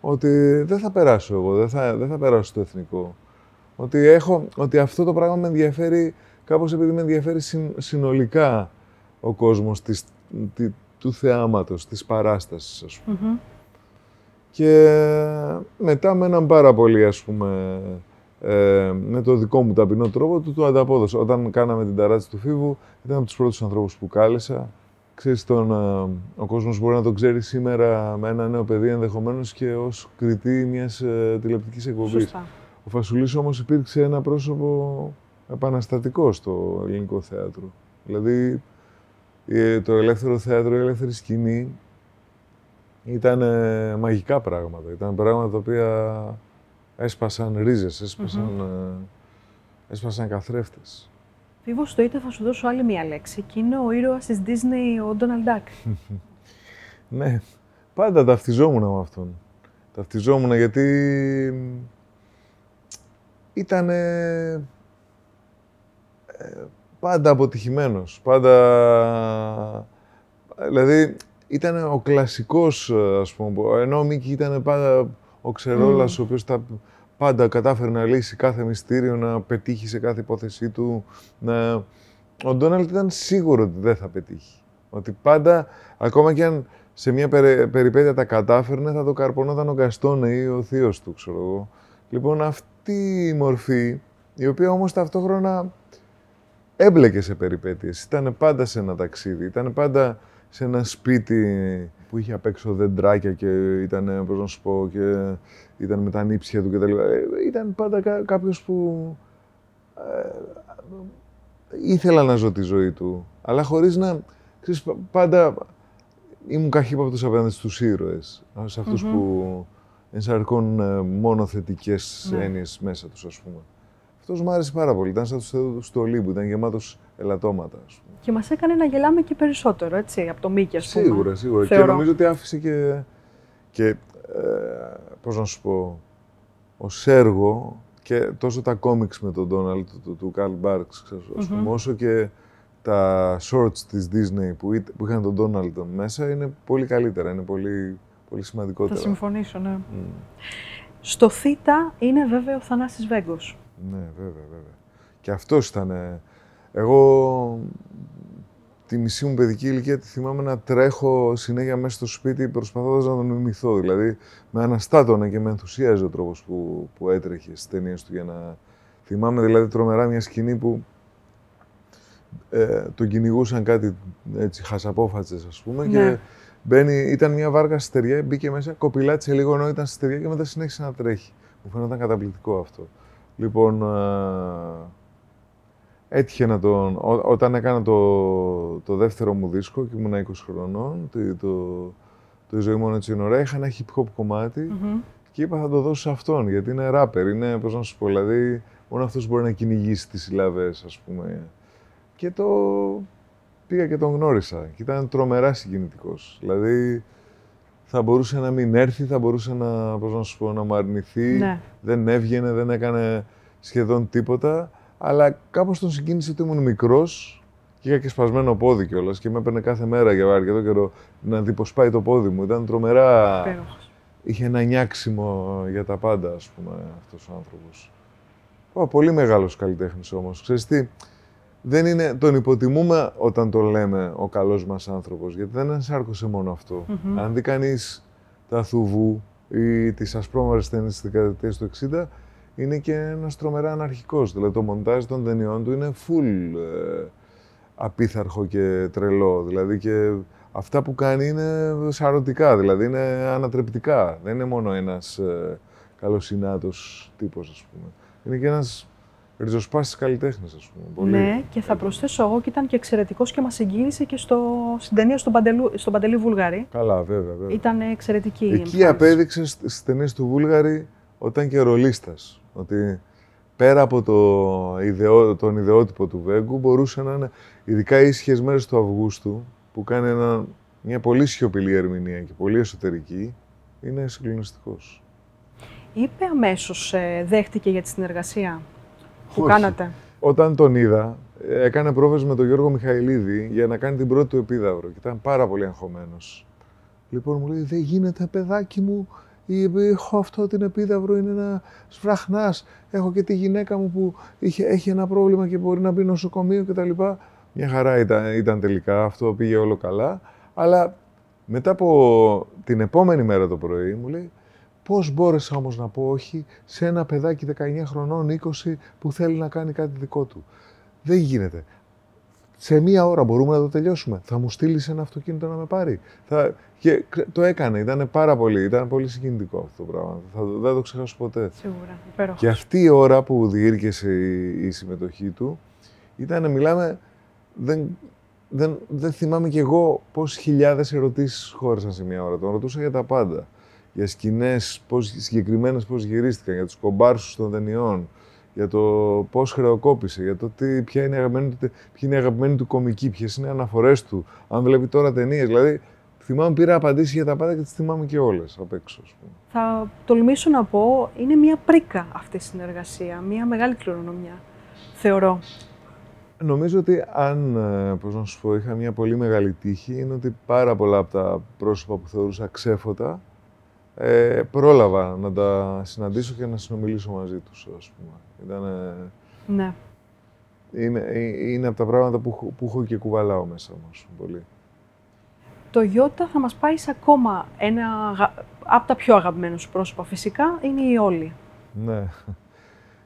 ότι δεν θα περάσω εγώ, δεν θα, δεν θα περάσω στο εθνικό. Ότι, έχω, ότι αυτό το πράγμα με ενδιαφέρει κάπως επειδή με ενδιαφέρει συν- συνολικά ο κόσμος της, τη- του θεάματος, της παράστασης, ας πούμε. Μμμ. Και μετά με έναν πάρα πολύ, ας πούμε, ε, με το δικό μου ταπεινό τρόπο, του το ανταπόδωσα. Όταν κάναμε την ταράτση του Φίβου, ήταν από τους πρώτους ανθρώπους που κάλεσα. Ξέρεις, τον, ε, ο κόσμος μπορεί να τον ξέρει σήμερα με ένα νέο παιδί ενδεχομένως και ως κριτή μιας ε, τηλεοπτικής εκπομπής. Σωστά. Ο Φασουλής όμως υπήρξε ένα πρόσωπο επαναστατικό στο ελληνικό θέατρο. Δηλαδή, ε, το ελεύθερο θέατρο, η ελεύθερη σκηνή ήταν ε, μαγικά πράγματα. Ήταν πράγματα τα οποία έσπασαν ρίζες, έσπασαν, ε, έσπασαν καθρέφτες. Φίβο, στο ΙΤΑ θα σου δώσω άλλη μία λέξη και είναι ο ήρωας της Disney, ο Donald Duck. Ναι, πάντα ταυτιζόμουν με αυτόν. Ταυτιζόμουν γιατί ήταν πάντα αποτυχημένος. Πάντα... Δηλαδή, ήταν ο κλασικός, ε, ας πούμε, ενώ ο Μίκη ήταν πάντα ο ξερόλας, ο οποίος τα πάντα κατάφερε να λύσει κάθε μυστήριο, να πετύχει σε κάθε υπόθεσή του. Να... Ο Ντόναλτ ήταν σίγουρο ότι δεν θα πετύχει. Ότι πάντα, ακόμα και αν σε μια περι- περιπέτεια τα κατάφερνε, θα το καρπονόταν ο Γκαστόνε ή ο θείος του, ξέρω εγώ. Λοιπόν, αυτή η μορφή, η οποία όμως ταυτόχρονα έμπλεκε σε περιπέτειες. Ήταν πάντα σε ένα ταξίδι, ήταν πάντα σε ένα σπίτι που είχε απ' έξω δεντράκια και ήταν, πώς να σου πω, και ήταν με τα νύψια του κτλ. Ε, Ήταν πάντα κά- κάποιος που ε, ήθελα να ζω τη ζωή του, αλλά χωρίς να, ξέρεις, πα- πάντα ήμουν καχύπαπτος απέναντι στους ήρωες, σε αυτους που ενσαρκώνουν ε, μόνο θετικές Ναι. έννοιες μέσα τους, ας πούμε. Αυτός μου άρεσε πάρα πολύ. Ήταν σαν τους θεούς του Ολύμπου, ήταν γεμάτος ελαττώματα, ας πούμε. Και μας έκανε να γελάμε και περισσότερο, έτσι, από το Μίκη, ας πούμε. Σίγουρα, σίγουρα. Θεωρώ. Και νομίζω ότι άφησε και, και ε, πώς να σου πω, ως έργο και τόσο τα κόμιξ με τον Ντόναλτ του, του Καρλ Μπάρξ, ας πούμε, όσο και τα shorts της Disney που, που είχαν τον Ντόναλτ μέσα είναι πολύ καλύτερα, είναι πολύ, πολύ σημαντικότερα. Θα συμφωνήσω, ναι. Στο Θήτα είναι βέβαια ο Θανάσης Βέγκος. Ναι, βέβαια, βέβαια. Και αυτός ήταν... Εγώ τη μισή μου παιδική ηλικία τη θυμάμαι να τρέχω συνέχεια μέσα στο σπίτι προσπαθώντας να τον μιμηθώ. Δηλαδή με αναστάτωνε και με ενθουσίαζε ο τρόπος που, που έτρεχε στις ταινίες του για να. Θυμάμαι δηλαδή τρομερά μια σκηνή που ε, τον κυνηγούσαν κάτι έτσι χασαπόφατσες ας πούμε και ναι. μπαίνει, ήταν μια βάρκα στεριά, μπήκε μέσα, κοπηλάτησε λίγο ενώ ήταν στεριά και μετά συνέχισε να τρέχει. Μου φαίνονταν καταπληκτικό αυτό. Λοιπόν, έτυχε να τον... όταν έκανα το, το δεύτερο μου δίσκο και ήμουν 20 χρονών, το, το, το «Η ζωή μόνο έτσι είναι ωραία», είχα ένα hip hop κομματι και είπα θα το δώσω σε αυτόν, γιατί είναι rapper, είναι, πώς να σου πω, δηλαδή, μόνο αυτός μπορεί να κυνηγήσει τις συλλαβές, ας πούμε. Και το πήγα και τον γνώρισα και ήταν τρομερά συγκινητικός. Δηλαδή, θα μπορούσε να μην έρθει, θα μπορούσε να, πώς να σου πω, να μου αρνηθεί, ναι. δεν έβγαινε, δεν έκανε σχεδόν τίποτα. Αλλά κάπως τον συγκίνησε ότι ήμουν μικρός και είχα και σπασμένο πόδι κιόλας και με έπαιρνε κάθε μέρα για αρκετό καιρό να δει πώ πάει το πόδι μου. Ήταν τρομερά. Είχε ένα νιάξιμο για τα πάντα, ας πούμε, αυτός ο άνθρωπος. Πολύ μεγάλος καλλιτέχνης όμως. Ξέρεις τι, δεν είναι, τον υποτιμούμε όταν το λέμε ο καλός μας άνθρωπος, γιατί δεν ενσάρκωσε μόνο αυτό. Αν δει κανείς τα Θουβού ή τις ασπρόμαρες ταινίες τη δεκαετία του 60, είναι και ένας τρομερά αναρχικός. Δηλαδή το μοντάζ των ταινιών του είναι full ε, απίθαρχο και τρελό. Δηλαδή και αυτά που κάνει είναι σαρωτικά, δηλαδή είναι ανατρεπτικά. Δεν είναι μόνο ένας ε, καλοσυνάτος τύπος, ας πούμε. Είναι και ένας ριζοσπάστης καλλιτέχνης, ας πούμε. Πολύ. Ναι, και θα προσθέσω εγώ και ήταν και εξαιρετικός και μας συγκίνησε και στο, στην ταινία στον, Παντελού, στον Παντελή Βούλγαρη. Καλά, βέβαια. βέβαια. Ήταν εξαιρετική. Εκεί απέδειξε στις ταινίες του Βούλγαρη όταν και ρολίστας. Ότι πέρα από το ιδεό, τον ιδεότυπο του Βέγκου μπορούσε να είναι ειδικά ήσυχε μέρες του Αυγούστου που κάνει ένα, μια πολύ σιωπηλή ερμηνεία και πολύ εσωτερική. Είναι συγκλονιστικός. Είπε αμέσως, ε, δέχτηκε για τη συνεργασία που κάνατε; Όταν τον είδα, έκανε πρόβες με τον Γιώργο Μιχαηλίδη για να κάνει την πρώτη του επίδαυρο και ήταν πάρα πολύ αγχωμένος. Λοιπόν, μου λέει: Δεν γίνεται, παιδάκι μου, έχω αυτό την επίδαυρο, είναι ένα σφραχνάς. Έχω και τη γυναίκα μου που είχε, έχει ένα πρόβλημα και μπορεί να μπει νοσοκομείο κτλ. Μια χαρά ήταν, ήταν τελικά, αυτό πήγε όλο καλά. Αλλά μετά από την επόμενη μέρα το πρωί μου λέει, πώς μπόρεσα όμως να πω όχι σε ένα παιδάκι 19 χρονών, 20 που θέλει να κάνει κάτι δικό του. Δεν γίνεται σε μία ώρα μπορούμε να το τελειώσουμε. Θα μου στείλεις ένα αυτοκίνητο να με πάρει. Θα... Και το έκανε, ήταν πάρα πολύ, ήταν πολύ συγκινητικό αυτό το πράγμα. Θα, δεν το ξεχάσω ποτέ. Σίγουρα, υπέροχος. Και αυτή η ώρα που διήρκεσε η, η συμμετοχή του, ήταν, μιλάμε, δεν, δεν, δεν θυμάμαι κι εγώ πόσε χιλιάδες ερωτήσεις χώρισαν σε μία ώρα. Τον ρωτούσα για τα πάντα. Για σκηνές, συγκεκριμένες πώς γυρίστηκαν, για τους κομπάρσους των ταινιών, για το πώς χρεοκόπησε, για το τι, ποια, είναι αγαπημένη, ποια είναι η αγαπημένη του κομική, ποιες είναι οι αναφορές του, αν βλέπει τώρα ταινίες. Δηλαδή, θυμάμαι πήρα απαντήσεις για τα πάντα και τις θυμάμαι και όλες απ' έξω. Θα τολμήσω να πω, είναι μια πρίκα αυτή η συνεργασία, μια μεγάλη κληρονομιά. Θεωρώ. Νομίζω ότι αν, ε, πώς να σου πω, είχα μια πολύ μεγάλη τύχη, είναι ότι πάρα πολλά από τα πρόσωπα που θεωρούσα ξέφωτα, ε, πρόλαβα να τα συναντήσω και να συνομιλήσω μαζί τους, ας πούμε. Ήταν, ναι. Είναι, ε, είναι από τα πράγματα που, που έχω και κουβαλάω μέσα μου πολύ. Το Ιώτα θα μας πάει σε ακόμα ένα από τα πιο αγαπημένα σου πρόσωπα φυσικά, είναι η Όλη. Ναι.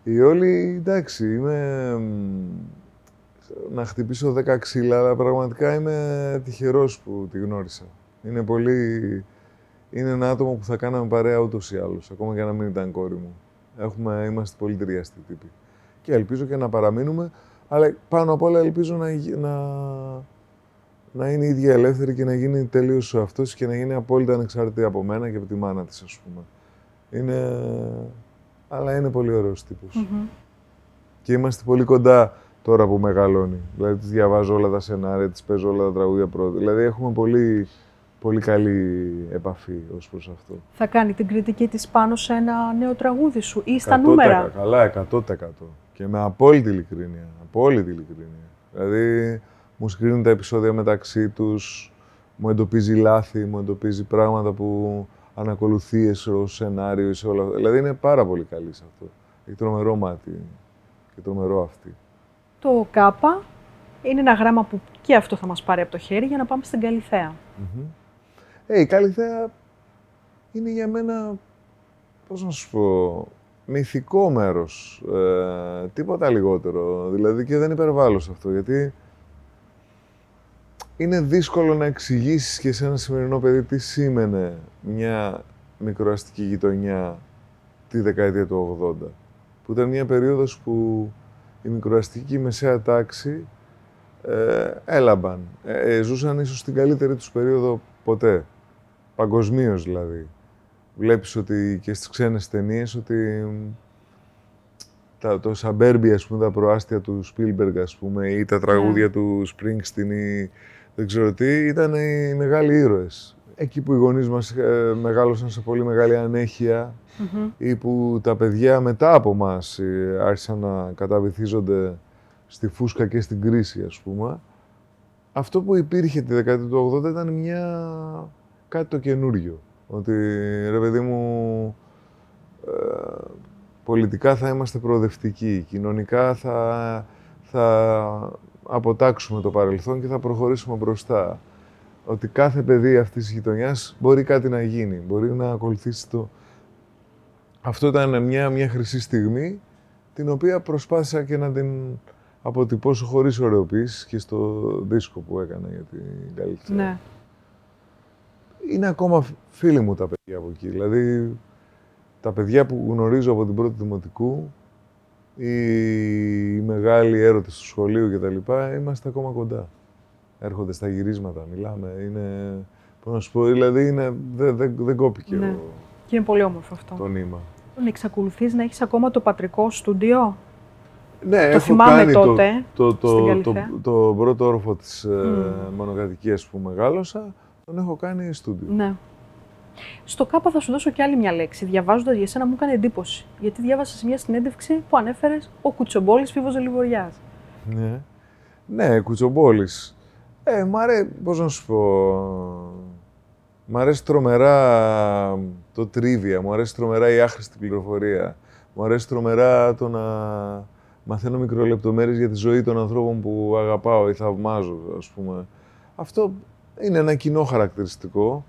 Η Όλη, εντάξει, είμαι... Να χτυπήσω δέκα ξύλα, αλλά πραγματικά είμαι τυχερός που τη γνώρισα. Είναι πολύ... Είναι ένα άτομο που θα κάναμε παρέα ούτως ή άλλως, ακόμα και να μην ήταν κόρη μου. Έχουμε, είμαστε πολύ ταιριαστοί τύποι. Και ελπίζω και να παραμείνουμε, αλλά πάνω απ' όλα ελπίζω να, να, να είναι η ίδια ελεύθερη και να γίνει τελείως ο αυτός και να γίνει απόλυτα ανεξάρτητη από μένα και από τη μάνα της, ας πούμε. Είναι... Αλλά είναι πολύ ωραίος Και είμαστε πολύ κοντά τώρα που μεγαλώνει. Δηλαδή, τη διαβάζω όλα τα σενάρια, τη παίζω όλα τα τραγούδια πρώτα. Δηλαδή, έχουμε πολύ, πολύ καλή επαφή ως προς αυτό. Θα κάνει την κριτική της πάνω σε ένα νέο τραγούδι σου ή στα νούμερα; Καλά, 100%. Και με απόλυτη ειλικρίνεια. Απόλυτη ειλικρίνεια. Δηλαδή, μου σκρίνουν τα επεισόδια μεταξύ τους, μου εντοπίζει λάθη, μου εντοπίζει πράγματα που ανακολουθίες ω σενάριο ή σε όλα αυτά. Δηλαδή, είναι πάρα πολύ καλή σε αυτό. Έχει τρομερό μάτι και τρομερό αυτή. Το ΚΑΠΑ είναι ένα γράμμα που και αυτό θα μας πάρει από το χέρι για να πάμε στην Καλυθέα. Ε, η Καλυθέα είναι για μένα, πώς να σου πω, μυθικό μέρος. Ε, τίποτα λιγότερο. Δηλαδή και δεν υπερβάλλω σε αυτό, γιατί είναι δύσκολο να εξηγήσεις και σε ένα σημερινό παιδί τι σήμαινε μια μικροαστική γειτονιά τη δεκαετία του 80. Που ήταν μια περίοδος που η μικροαστική μεσαία τάξη ε, έλαμπαν. Ε, ε, ζούσαν ίσως την καλύτερη τους περίοδο ποτέ. Παγκοσμίως δηλαδή. Βλέπεις ότι και στις ξένες ταινίες ότι τα, το Σαμπέρμπι, ας πούμε, τα προάστια του Σπίλμπεργκ, ας πούμε, ή τα τραγούδια ναι. του Σπρίνγκστιν ή δεν ξέρω τι, ήταν οι μεγάλοι ήρωες. Εκεί που οι γονείς μας ε, μεγάλωσαν σε πολύ μεγάλη ή που τα παιδιά μετά από μας ε, άρχισαν να καταβυθίζονται στη φούσκα και στην κρίση, ας πούμε. Αυτό που υπήρχε τη δεκαετία του 80 ήταν μια... κάτι το καινούριο. Ότι, ρε παιδί μου, ε, πολιτικά θα είμαστε προοδευτικοί, κοινωνικά θα, θα αποτάξουμε το παρελθόν και θα προχωρήσουμε μπροστά. Ότι κάθε παιδί αυτής της γειτονιάς μπορεί κάτι να γίνει, μπορεί να ακολουθήσει το... Αυτό ήταν μια, μια χρυσή στιγμή, την οποία προσπάθησα και να την αποτυπώσω χωρίς ωρεοποίηση και στο δίσκο που έκανα για την καλύτερη. Ναι. Είναι ακόμα φίλοι μου τα παιδιά από εκεί. Δηλαδή, τα παιδιά που γνωρίζω από την πρώτη δημοτικού, οι, οι μεγάλοι έρωτες του σχολείου κτλ. Είμαστε ακόμα κοντά. Έρχονται στα γυρίσματα, μιλάμε. Είναι, πώς να σου πω, δηλαδή είναι, δεν δε, δε κόπηκε ναι. ο, Και είναι πολύ όμορφο αυτό. το νήμα. Εξακολουθείς να έχεις ακόμα το πατρικό στούντιο; Ναι, το έχω θυμάμαι κάνει τότε, το, το, το, το, πρώτο όροφο της mm. μονοκατοικίας που μεγάλωσα, τον έχω κάνει στούντιο. Ναι. Στο ΚΑΠΑ θα σου δώσω και άλλη μια λέξη. Διαβάζοντας για σένα μου έκανε εντύπωση. Γιατί διάβασα σε μια συνέντευξη που ανέφερες ο Κουτσομπόλης Φίβος Ζελιβοριά. Ναι. Ναι, Κουτσομπόλης. Ε, μ' αρέσει, πώς να σου πω. Μ' αρέσει τρομερά το τρίβια, μου αρέσει τρομερά η άχρηστη πληροφορία. Μου αρέσει τρομερά το να μαθαίνω μικρολεπτομέρειες για τη ζωή των ανθρώπων που αγαπάω ή θαυμάζω, ας πούμε. Αυτό είναι ένα κοινό χαρακτηριστικό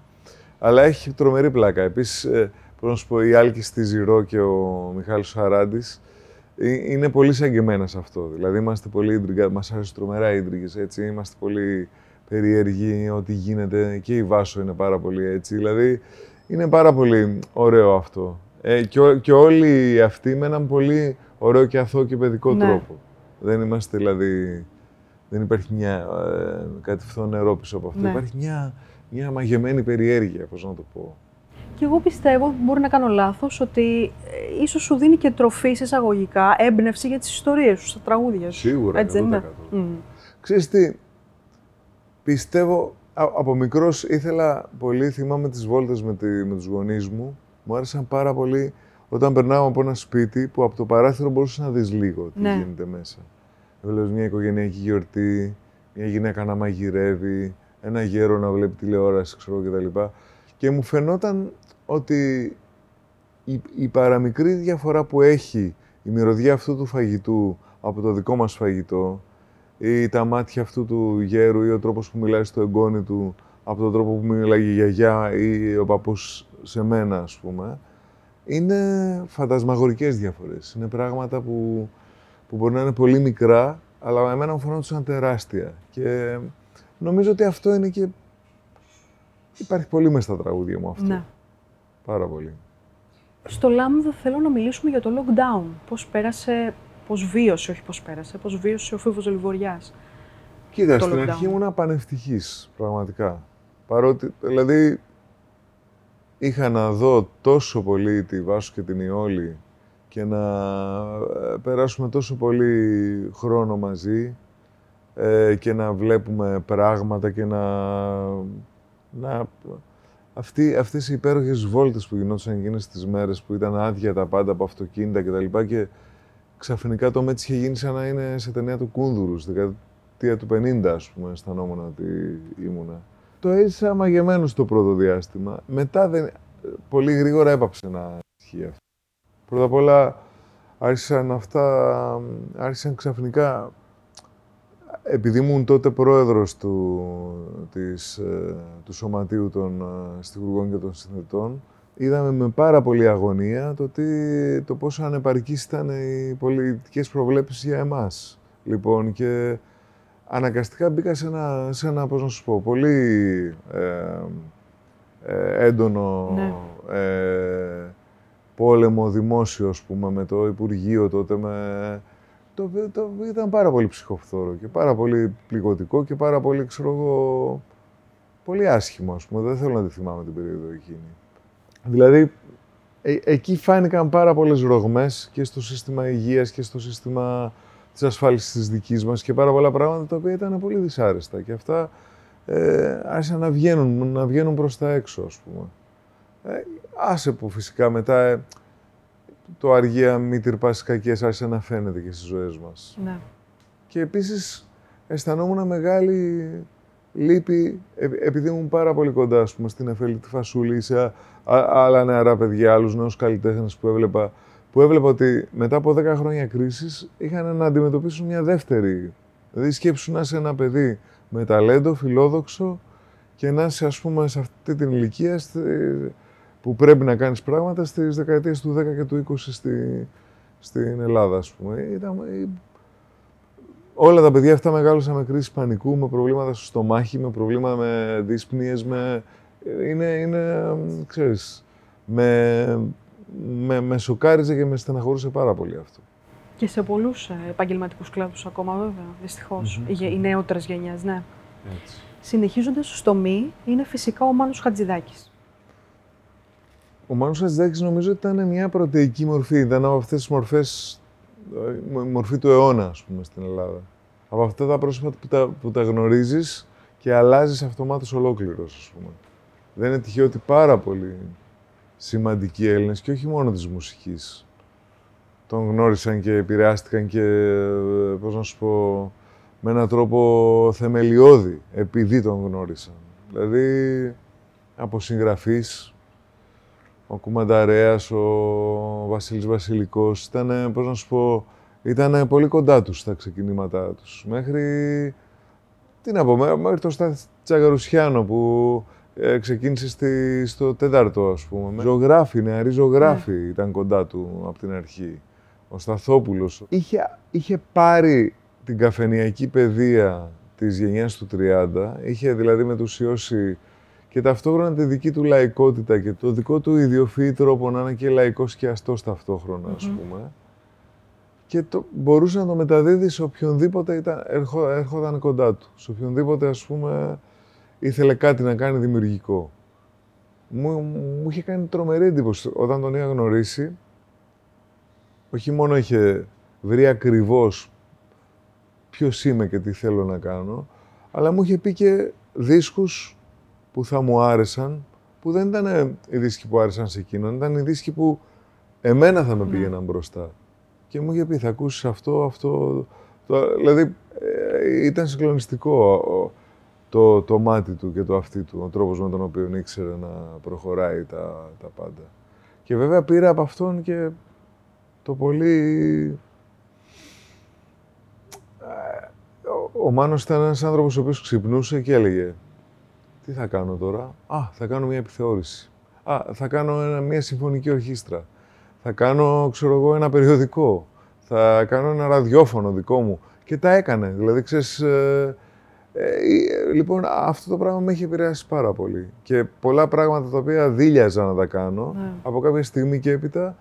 αλλά έχει τρομερή πλάκα. Επίσης, ε, να σου πω, η Άλκη στη Ζηρό και ο Μιχάλης Σαράντης ε, είναι πολύ σαν και εμένα σε αυτό. Δηλαδή, είμαστε πολύ ίντριγκα, μας αρέσουν τρομερά οι έτσι. Είμαστε πολύ περίεργοι, ό,τι γίνεται. Και η Βάσο είναι πάρα πολύ έτσι. Δηλαδή, είναι πάρα πολύ ωραίο αυτό. Ε, και, και όλοι αυτοί με έναν πολύ ωραίο και αθώο και παιδικό ναι. τρόπο. Δεν είμαστε δηλαδή. Δεν υπάρχει μια, ε, κάτι φθό νερό πίσω από αυτό. Ναι. Υπάρχει μια μια μαγεμένη περιέργεια, πώς να το πω. Και εγώ πιστεύω, μπορεί να κάνω λάθος, ότι ε, ίσως σου δίνει και τροφή σε εισαγωγικά, έμπνευση για τις ιστορίες σου, στα τραγούδια σου. Σίγουρα, Έτσι δεν είναι. Mm. Ξέρεις τι, πιστεύω, από μικρός ήθελα πολύ, θυμάμαι τις βόλτες με, τη, με τους γονείς μου, μου άρεσαν πάρα πολύ όταν περνάω από ένα σπίτι που από το παράθυρο μπορούσες να δεις λίγο τι ναι. γίνεται μέσα. Έβλεπες μια οικογενειακή γιορτή, μια γυναίκα να μαγειρεύει, ένα γέρο να βλέπει τηλεόραση, ξέρω κτλ. Και μου φαινόταν ότι η, η παραμικρή διαφορά που έχει η μυρωδιά αυτού του φαγητού από το δικό μας φαγητό ή τα μάτια αυτού του γέρου ή ο τρόπος που μιλάει στο εγγόνι του από τον τρόπο που μιλάει η γιαγιά ή ο παππούς σε μένα, ας πούμε, είναι φαντασμαγορικές διαφορές. Είναι πράγματα που, που μπορεί να είναι πολύ μικρά, αλλά εμένα μου φαινόταν τεράστια. Και Νομίζω ότι αυτό είναι και... Υπάρχει πολύ μέσα στα τραγούδια μου αυτό. Ναι. Πάρα πολύ. Στο Λάμδα θέλω να μιλήσουμε για το lockdown. Πώς πέρασε, πώς βίωσε, όχι πώς πέρασε, πώς βίωσε ο Φίβος Λιβοριάς. Κοίτα, στην lockdown. αρχή ήμουν πανευτυχής, πραγματικά. Παρότι, δηλαδή, είχα να δω τόσο πολύ τη Βάσο και την Ιόλη και να ε, περάσουμε τόσο πολύ χρόνο μαζί ε, και να βλέπουμε πράγματα και να, να Αυτή, αυτές οι υπέροχες βόλτες που γινόντουσαν εκείνες τις μέρες που ήταν άδεια τα πάντα από αυτοκίνητα κτλ. Και, και ξαφνικά το Μέτς είχε γίνει σαν να είναι σε ταινία του Κούνδουρους, στη δεκαετία του 50, ας πούμε, αισθανόμουν ότι ήμουνα. Το έζησα μαγεμένος στο πρώτο διάστημα. Μετά δεν, πολύ γρήγορα έπαψε να ισχύει αυτό. Πρώτα απ' όλα άρχισαν αυτά, άρχισαν ξαφνικά, επειδή ήμουν τότε πρόεδρος του, της, ε, του Σωματείου των ε, Στιγουργών και των Συνθετών, είδαμε με πάρα πολύ αγωνία το, τι, το πόσο ανεπαρκείς ήταν οι πολιτικές προβλέψεις για εμάς. Λοιπόν, και αναγκαστικά μπήκα σε ένα, σε ένα πώς να σου πω, πολύ ε, ε, έντονο ναι. ε, πόλεμο δημόσιο, ας πούμε, με το Υπουργείο τότε, με... Το, το, ήταν πάρα πολύ ψυχοφθόρο και πάρα πολύ πληγωτικό και πάρα πολύ, ξέρω εγώ, πολύ άσχημο, ας πούμε. Δεν θέλω να τη θυμάμαι την περίοδο εκείνη. Δηλαδή, ε, εκεί φάνηκαν πάρα πολλές ρογμές και στο σύστημα υγείας και στο σύστημα της ασφάλισης της δικής μας και πάρα πολλά πράγματα τα οποία ήταν πολύ δυσάρεστα και αυτά ε, άρχισαν να βγαίνουν, να βγαίνουν προς τα έξω, ας πούμε. Ε, άσε που φυσικά μετά ε, το αργία μη τυρπάσεις κακές άρχισε να φαίνεται και στις ζωές μας. Ναι. Και επίσης αισθανόμουν μεγάλη λύπη, επειδή ήμουν πάρα πολύ κοντά, ας πούμε, στην Εφέλη τη Φασούλη, σε άλλα νεαρά παιδιά, άλλους νέους καλλιτέχνες που έβλεπα, που έβλεπα ότι μετά από 10 χρόνια κρίσης είχαν να αντιμετωπίσουν μια δεύτερη. Δηλαδή σκέψου να είσαι ένα παιδί με ταλέντο, φιλόδοξο και να είσαι ας πούμε σε αυτή την ηλικία που πρέπει να κάνεις πράγματα στις δεκαετίες του 10 και του 20 στη, στην Ελλάδα ας πούμε. Ήταν, όλα τα παιδιά αυτά μεγάλωσαν με κρίση πανικού, με προβλήματα στο στομάχι, με προβλήματα με δύσπνιες, με... Είναι, είναι, ξέρεις, με, με, με σοκάριζε και με στεναχωρούσε πάρα πολύ αυτό. Και σε πολλούς ε, επαγγελματικούς κλάδους ακόμα, βέβαια, δυστυχώς. Οι νεότερε γενιέ, ναι. Συνεχίζοντας στο μη, είναι φυσικά ο Μάνος Χατζηδάκης. Ο Μάνος Χατζηδάκης νομίζω ότι ήταν μια πρωτεϊκή μορφή. Ήταν από αυτές τις μορφές, η μορφή του αιώνα, ας πούμε, στην Ελλάδα. Από αυτά τα πρόσωπα που τα, που τα γνωρίζεις και αλλάζεις αυτομάτως ολόκληρος, ας πούμε. Δεν είναι τυχαίο ότι πάρα πολύ σημαντικοί Έλληνες και όχι μόνο της μουσικής τον γνώρισαν και επηρεάστηκαν και, πώς να σου πω, με έναν τρόπο θεμελιώδη, επειδή τον γνώρισαν. Δηλαδή, από συγγραφείς, ο Κουμανταρέας, ο Βασίλης Βασιλικός, ήταν, πώς να σου πω, ήταν πολύ κοντά τους στα ξεκινήματά τους. Μέχρι, τι να πω, μέχρι το Στάθη Τσαγαρουσιάνο που ε, ξεκίνησε στη, στο τέταρτο, ας πούμε. Ζωγράφη, νεαρή ζωγράφη ναι. ήταν κοντά του από την αρχή ο Σταθόπουλος, είχε, είχε πάρει την καφενιακή παιδεία της γενιάς του 30, είχε δηλαδή μετουσιώσει και ταυτόχρονα τη δική του λαϊκότητα και το δικό του ιδιοφύη τρόπο να είναι και λαϊκός και αστός ταυτόχρονα, ας πούμε. Και το, μπορούσε να το μεταδίδει σε οποιονδήποτε ήταν, έρχονταν κοντά του. Σε οποιονδήποτε, ας πούμε, ήθελε κάτι να κάνει δημιουργικό. Μου, μου είχε κάνει τρομερή εντύπωση όταν τον είχα γνωρίσει όχι μόνο είχε βρει ακριβώς ποιος είμαι και τι θέλω να κάνω, αλλά μου είχε πει και δίσκους που θα μου άρεσαν, που δεν ήταν οι δίσκοι που άρεσαν σε εκείνον, ήταν οι δίσκοι που εμένα θα με ναι. πήγαιναν μπροστά. Και μου είχε πει, θα ακούσεις αυτό, αυτό... Το... Δηλαδή, ε, ήταν συγκλονιστικό το, το μάτι του και το αυτί του, ο τρόπος με τον οποίο ήξερε να προχωράει τα, τα πάντα. Και βέβαια πήρα από αυτόν και το πολύ... Ο Μάνος ήταν ένας άνθρωπος ο οποίος ξυπνούσε και έλεγε «Τι θα κάνω τώρα» «Α, θα κάνω μια επιθεώρηση». «Α, θα κάνω ένα, μια συμφωνική ορχήστρα». «Θα κάνω, ξέρω εγώ, ένα περιοδικό». «Θα κάνω ένα ραδιόφωνο δικό μου». Και τα έκανε. Δηλαδή, ξέρεις, ε, ε, λοιπόν, αυτό το πράγμα με έχει επηρεάσει πάρα πολύ. Και πολλά πράγματα τα οποία δίλιαζα να τα κάνω, ναι. από κάποια στιγμή και έπειτα,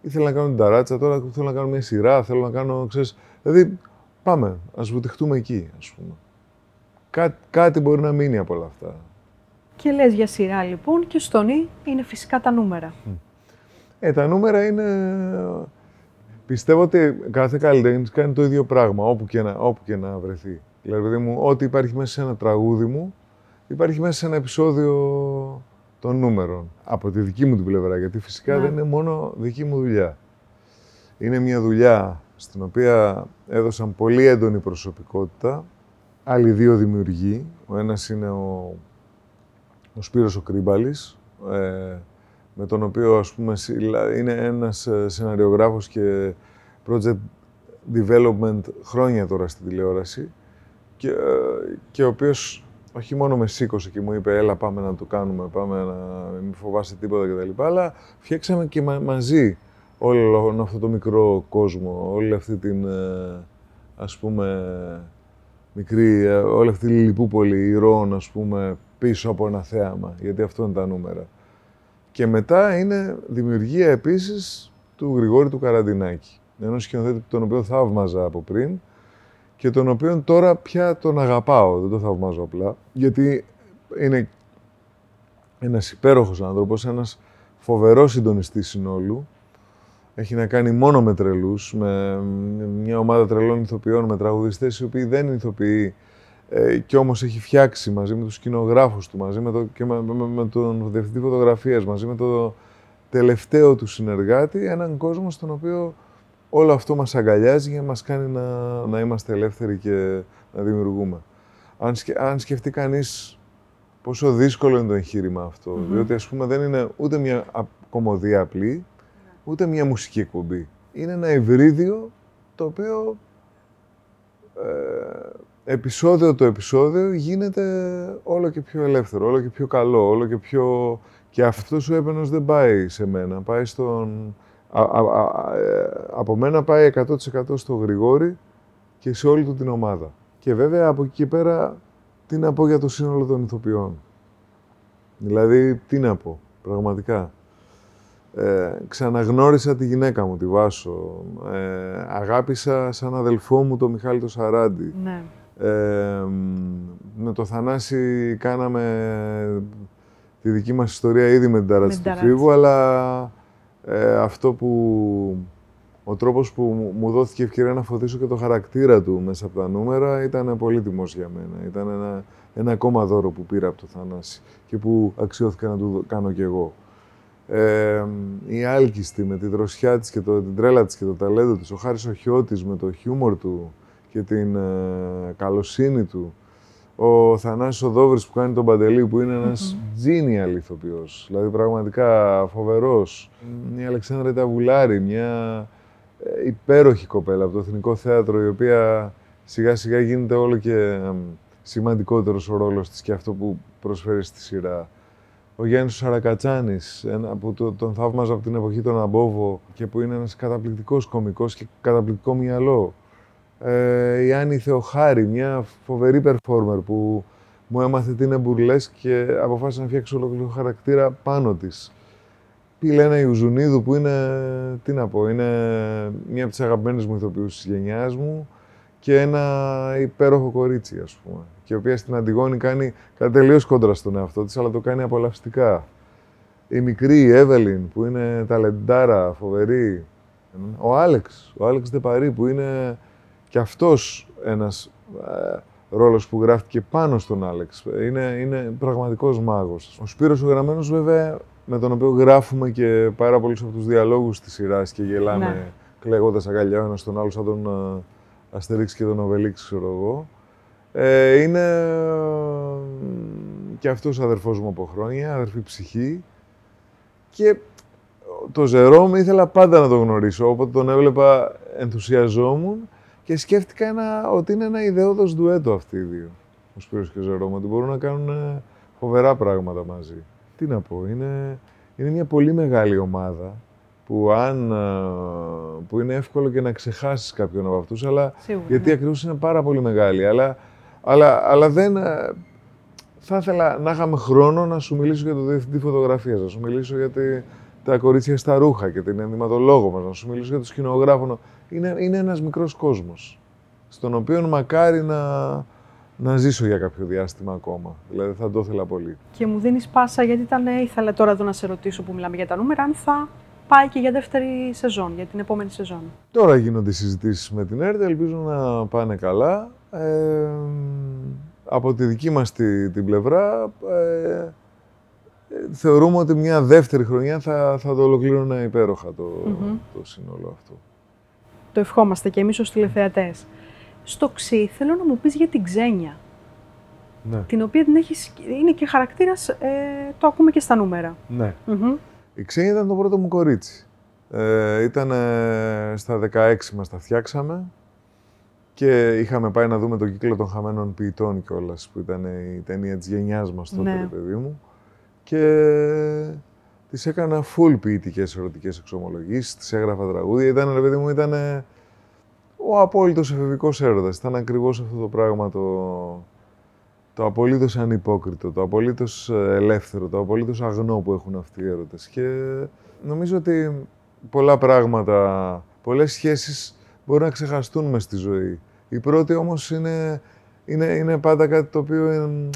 ήθελα να κάνω την ταράτσα, τώρα θέλω να κάνω μια σειρά, θέλω να κάνω, ξέρεις, δηλαδή πάμε, ας βουτυχτούμε εκεί, ας πούμε. Κά, κάτι μπορεί να μείνει από όλα αυτά. Και λες για σειρά λοιπόν και στον Ι είναι φυσικά τα νούμερα. Ε, τα νούμερα είναι... Πιστεύω ότι κάθε καλλιτέχνη κάνει το ίδιο πράγμα, όπου και να, όπου και να βρεθεί. Δηλαδή, μου, ό,τι υπάρχει μέσα σε ένα τραγούδι μου, υπάρχει μέσα σε ένα επεισόδιο των νούμερων. Από τη δική μου την πλευρά, γιατί φυσικά Ναι. δεν είναι μόνο δική μου δουλειά. Είναι μια δουλειά στην οποία έδωσαν πολύ έντονη προσωπικότητα. Άλλοι δύο δημιουργοί. Ο ένας είναι ο, ο Σπύρος ο Κρύμπαλης, ε, με τον οποίο ας πούμε συλλα- είναι ένας ε, σεναριογράφος και project development χρόνια τώρα στην τηλεόραση και, ε, και ο οποίος όχι μόνο με σήκωσε και μου είπε έλα πάμε να το κάνουμε, πάμε να μην φοβάσαι τίποτα κτλ. Αλλά φτιάξαμε και μα- μαζί όλο αυτό το μικρό κόσμο, όλη αυτή την ε, ας πούμε μικρή, ε, όλη αυτή τη λιπούπολη ηρώων ας πούμε πίσω από ένα θέαμα, γιατί αυτό είναι τα νούμερα. Και μετά είναι δημιουργία επίσης του Γρηγόρη του Καραντινάκη. Ενός σκηνοθέτη τον οποίο θαύμαζα από πριν και τον οποίο τώρα πια τον αγαπάω, δεν τον θαυμάζω απλά, γιατί είναι ένας υπέροχος άνθρωπος, ένας φοβερός συντονιστής συνόλου. Έχει να κάνει μόνο με τρελούς, με μια ομάδα τρελών ηθοποιών, με τραγουδιστές οι οποίοι δεν είναι ηθοποιοί ε, και όμως έχει φτιάξει μαζί με τους σκηνογράφους του, μαζί με, το, και με, με- με τον διευθυντή φωτογραφίας, μαζί με το τελευταίο του συνεργάτη, έναν κόσμο στον οποίο όλο αυτό μας αγκαλιάζει και μας κάνει να, να είμαστε ελεύθεροι και να δημιουργούμε. Αν, σκε, αν σκεφτεί κανείς πόσο δύσκολο είναι το εγχείρημα αυτό, Μμμ. διότι ας πούμε δεν είναι ούτε μια α- κομμωδία απλή, ούτε μια μουσική εκπομπή. Είναι ένα υβρίδιο το οποίο ε, επεισόδιο το επεισόδιο γίνεται όλο και πιο ελεύθερο, όλο και πιο καλό, όλο και πιο... Και αυτός ο έπαινος δεν πάει σε μένα, πάει στον... Α, α, α, ε, από μένα πάει 100% στο Γρηγόρη και σε όλη του την ομάδα. Και βέβαια από εκεί και πέρα, τι να πω για το σύνολο των ηθοποιών. Δηλαδή, τι να πω, πραγματικά. Ε, ξαναγνώρισα τη γυναίκα μου, τη Βάσο. Ε, αγάπησα σαν αδελφό μου τον Μιχάλη το Σαράντη. Ναι. Ε, μ, με το Θανάση κάναμε τη δική μας ιστορία ήδη με την ταράτση την του ταράτση. Φίβου, αλλά ε, αυτό που... Ο τρόπος που μου- μου δόθηκε ευκαιρία να φωτίσω και το χαρακτήρα του μέσα από τα νούμερα ήταν πολύτιμος για μένα. Ήταν ένα, ένα ακόμα δώρο που πήρα από το Θανάση και που αξιώθηκα να του δω- κάνω κι εγώ. Ε, η Άλκιστη με τη δροσιά της και το, την τρέλα της και το ταλέντο της, ο Χάρης ο Χιώτης με το χιούμορ του και την ε, καλοσύνη του, ο Θανάσης ο Δόβρης που κάνει τον Παντελή που είναι ένας genial ηθοποιός, δηλαδή πραγματικά φοβερός. Η Αλεξάνδρα Ταβουλάρη, μια ε, υπέροχη κοπέλα από το Εθνικό Θέατρο, η οποία σιγά σιγά γίνεται όλο και ε, σημαντικότερος ο ρόλος της και αυτό που προσφέρει στη σειρά. Ο Γιάννης ο Σαρακατσάνης, ένα, που το- τον θαύμαζα από την εποχή των Αμπόβο και που είναι ένας καταπληκτικός κωμικός και καταπληκτικό μυαλό. Ε, η Άννη Θεοχάρη, μια φοβερή performer που μου έμαθε τι είναι μπουρλές και αποφάσισε να φτιάξει ολόκληρο χαρακτήρα πάνω της. Η Λένα Ιουζουνίδου που είναι, τι να πω, είναι μία από τις αγαπημένες μου ηθοποιούς της γενιάς μου και ένα υπέροχο κορίτσι, ας πούμε. Και η οποία στην Αντιγόνη κάνει κάτι τελείως κόντρα στον εαυτό της, αλλά το κάνει απολαυστικά. Η μικρή, η Εύελιν, που είναι ταλεντάρα, φοβερή. Ο Άλεξ, ο Άλεξ Δεπαρή, που είναι και αυτός ένας ε, ρόλος που γράφτηκε πάνω στον Άλεξ. Είναι, είναι πραγματικός μάγος. Ο Σπύρος ο Γραμμένος, βέβαια, με τον οποίο γράφουμε και πάρα πολλούς από τους διαλόγους της σειράς και γελάμε Ναι. κλαίγοντας αγκαλιά ο ένας τον άλλο σαν τον ε, Αστερίξ και τον Οβελίξ, ξέρω εγώ. Ε, είναι ε, και αυτός αδερφός μου από χρόνια, αδερφή ψυχή. Και το Ζερόμ ήθελα πάντα να τον γνωρίσω, όποτε τον έβλεπα ενθουσιαζόμουν και σκέφτηκα ένα, ότι είναι ένα ιδεώδος ντουέτο αυτοί οι δύο, ο Σπύρος και ο Ζερόμ, ότι μπορούν να κάνουν ε, φοβερά πράγματα μαζί. Τι να πω, είναι, είναι μια πολύ μεγάλη ομάδα που, αν, ε, που είναι εύκολο και να ξεχάσεις κάποιον από αυτούς, αλλά Σίγουρα. γιατί ναι. ακριβώς είναι πάρα πολύ μεγάλη. Αλλά, αλλά, αλλά δεν. ε, Θα ήθελα να είχαμε χρόνο να σου μιλήσω για το διευθυντή φωτογραφίας, να σου μιλήσω για τη- τα κορίτσια στα ρούχα και την ενδυματολόγο μας, να σου μιλήσω για το σκηνογράφο. Είναι, είναι ένας μικρός κόσμος. Στον οποίο μακάρι να, να ζήσω για κάποιο διάστημα ακόμα. Δηλαδή θα το ήθελα πολύ. Και μου δίνεις πάσα γιατί ήταν, ε, ήθελα τώρα εδώ να σε ρωτήσω που μιλάμε για τα νούμερα, αν θα πάει και για δεύτερη σεζόν, για την επόμενη σεζόν. Τώρα γίνονται οι συζητήσεις με την ΕΡΤ, ελπίζω να πάνε καλά. Ε, από τη δική μας τη, την πλευρά, ε, θεωρούμε ότι μια δεύτερη χρονιά θα, θα το ολοκλήρωνα υπέροχα το, το σύνολο αυτό. Το ευχόμαστε και εμείς ως τηλεθεατές. Στο ξύ θέλω να μου πεις για την ξένια. Ναι. Την οποία την έχεις, είναι και χαρακτήρας, ε, το ακούμε και στα νούμερα. Ναι. Η ξένια ήταν το πρώτο μου κορίτσι. Ε, ήταν στα 16 μας τα φτιάξαμε και είχαμε πάει να δούμε τον κύκλο των χαμένων ποιητών κιόλας, που ήταν η ταινία της γενιάς μας τότε, ναι. παιδί μου. Και τη έκανα full ποιητικές ερωτικές εξομολογήσεις, τη έγραφα τραγούδια. Ήταν, ρε παιδί μου, ήταν ο απόλυτος εφηβικός έρωτας. Ήταν ακριβώς αυτό το πράγμα το, το απολύτως ανυπόκριτο, το απολύτως ελεύθερο, το απολύτως αγνό που έχουν αυτοί οι έρωτες. Και νομίζω ότι πολλά πράγματα, πολλές σχέσεις μπορούν να ξεχαστούν μες στη ζωή. Η πρώτη όμως είναι, είναι, είναι πάντα κάτι το οποίο είναι,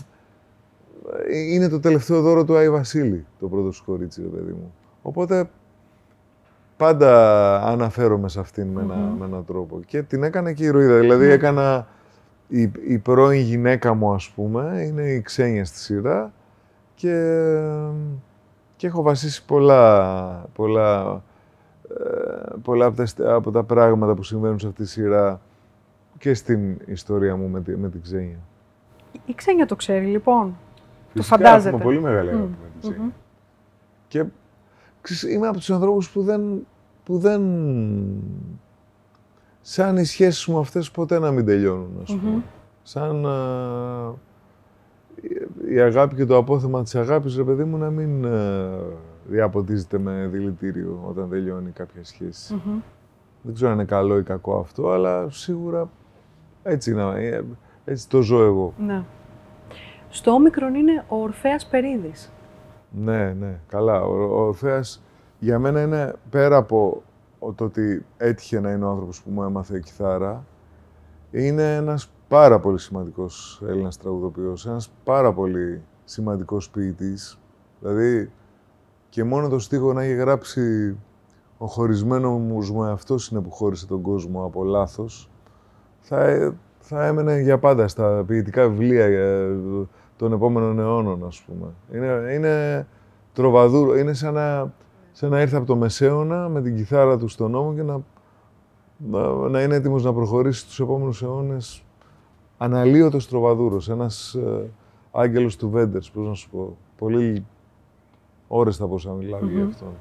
είναι το τελευταίο δώρο του Άι Βασίλη, το πρώτο σου κορίτσι, παιδί μου. Οπότε πάντα αναφέρομαι σε αυτήν με, ένα, με έναν τρόπο. Και την έκανε και η ηρωίδα. Δηλαδή ναι. έκανα η, η πρώην γυναίκα μου, ας πούμε, είναι η ξένια στη σειρά και, και έχω βασίσει πολλά, πολλά, ε, πολλά από, τα, από τα πράγματα που συμβαίνουν σε αυτή τη σειρά και στην ιστορία μου με, τη, με την Ξένια. Η Ξένια το ξέρει, λοιπόν. Φυσικά, το φαντάζεται. Έχουμε πολύ μεγάλη αγάπη mm. με την Ξένια. Και ξέρεις, είμαι από τους ανθρώπους που δεν, που δεν... Σαν οι σχέσεις μου αυτές ποτέ να μην τελειώνουν, ας πούμε. Σαν η αγάπη και το απόθεμα της αγάπης, ρε παιδί μου, να μην διαποτίζεται με δηλητήριο όταν τελειώνει κάποια Δεν ξέρω αν είναι καλό ή κακό αυτό, αλλά σίγουρα έτσι, είναι, ε, έτσι το ζω εγώ. Ναι. Στο όμικρον είναι ο Ορφέας Περίδης. Ναι, ναι, καλά. Ο, ο Ορφέας για μένα είναι πέρα από το ότι έτυχε να είναι ο άνθρωπος που μου έμαθε κιθάρα, είναι ένας πάρα πολύ σημαντικός Έλληνας τραγουδοποιός, ένας πάρα πολύ σημαντικός ποιητής. Δηλαδή, και μόνο το στίχο να έχει γράψει ο χωρισμένο μου αυτός είναι που χώρισε τον κόσμο από λάθος, θα, θα έμενε για πάντα στα ποιητικά βιβλία των επόμενων αιώνων, ας πούμε. Είναι, είναι τροβαδούρο, είναι σαν να, σαν να ήρθε από το Μεσαίωνα με την κιθάρα του στον νόμο και να, να, είναι έτοιμος να προχωρήσει στους επόμενους αιώνες αναλύωτος τροβαδούρος, ένας ε, άγγελος του Βέντερς, πώς να σου πω. Πολύ ώρες θα μπορούσα να μιλάω mm-hmm. για αυτόν.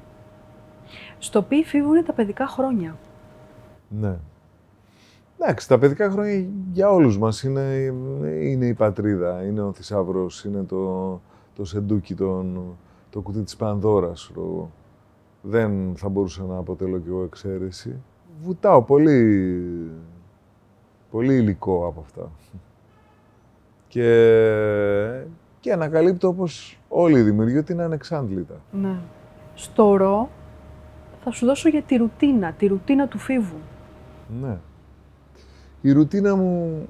Στο ποιοι φύγουν τα παιδικά χρόνια. Ναι. Εντάξει, τα παιδικά χρόνια για όλους μας είναι, είναι η πατρίδα, είναι ο θησαυρό, είναι το, το σεντούκι, τον, το κουτί της Πανδώρας. Δεν θα μπορούσα να αποτελώ κι εγώ εξαίρεση. Βουτάω πολύ, πολύ υλικό από αυτά. Και, και ανακαλύπτω όπως όλοι οι δημιουργοί ότι είναι ανεξάντλητα. Ναι. Στο ρο θα σου δώσω για τη ρουτίνα, τη ρουτίνα του φίβου. Ναι. Η ρουτίνα μου,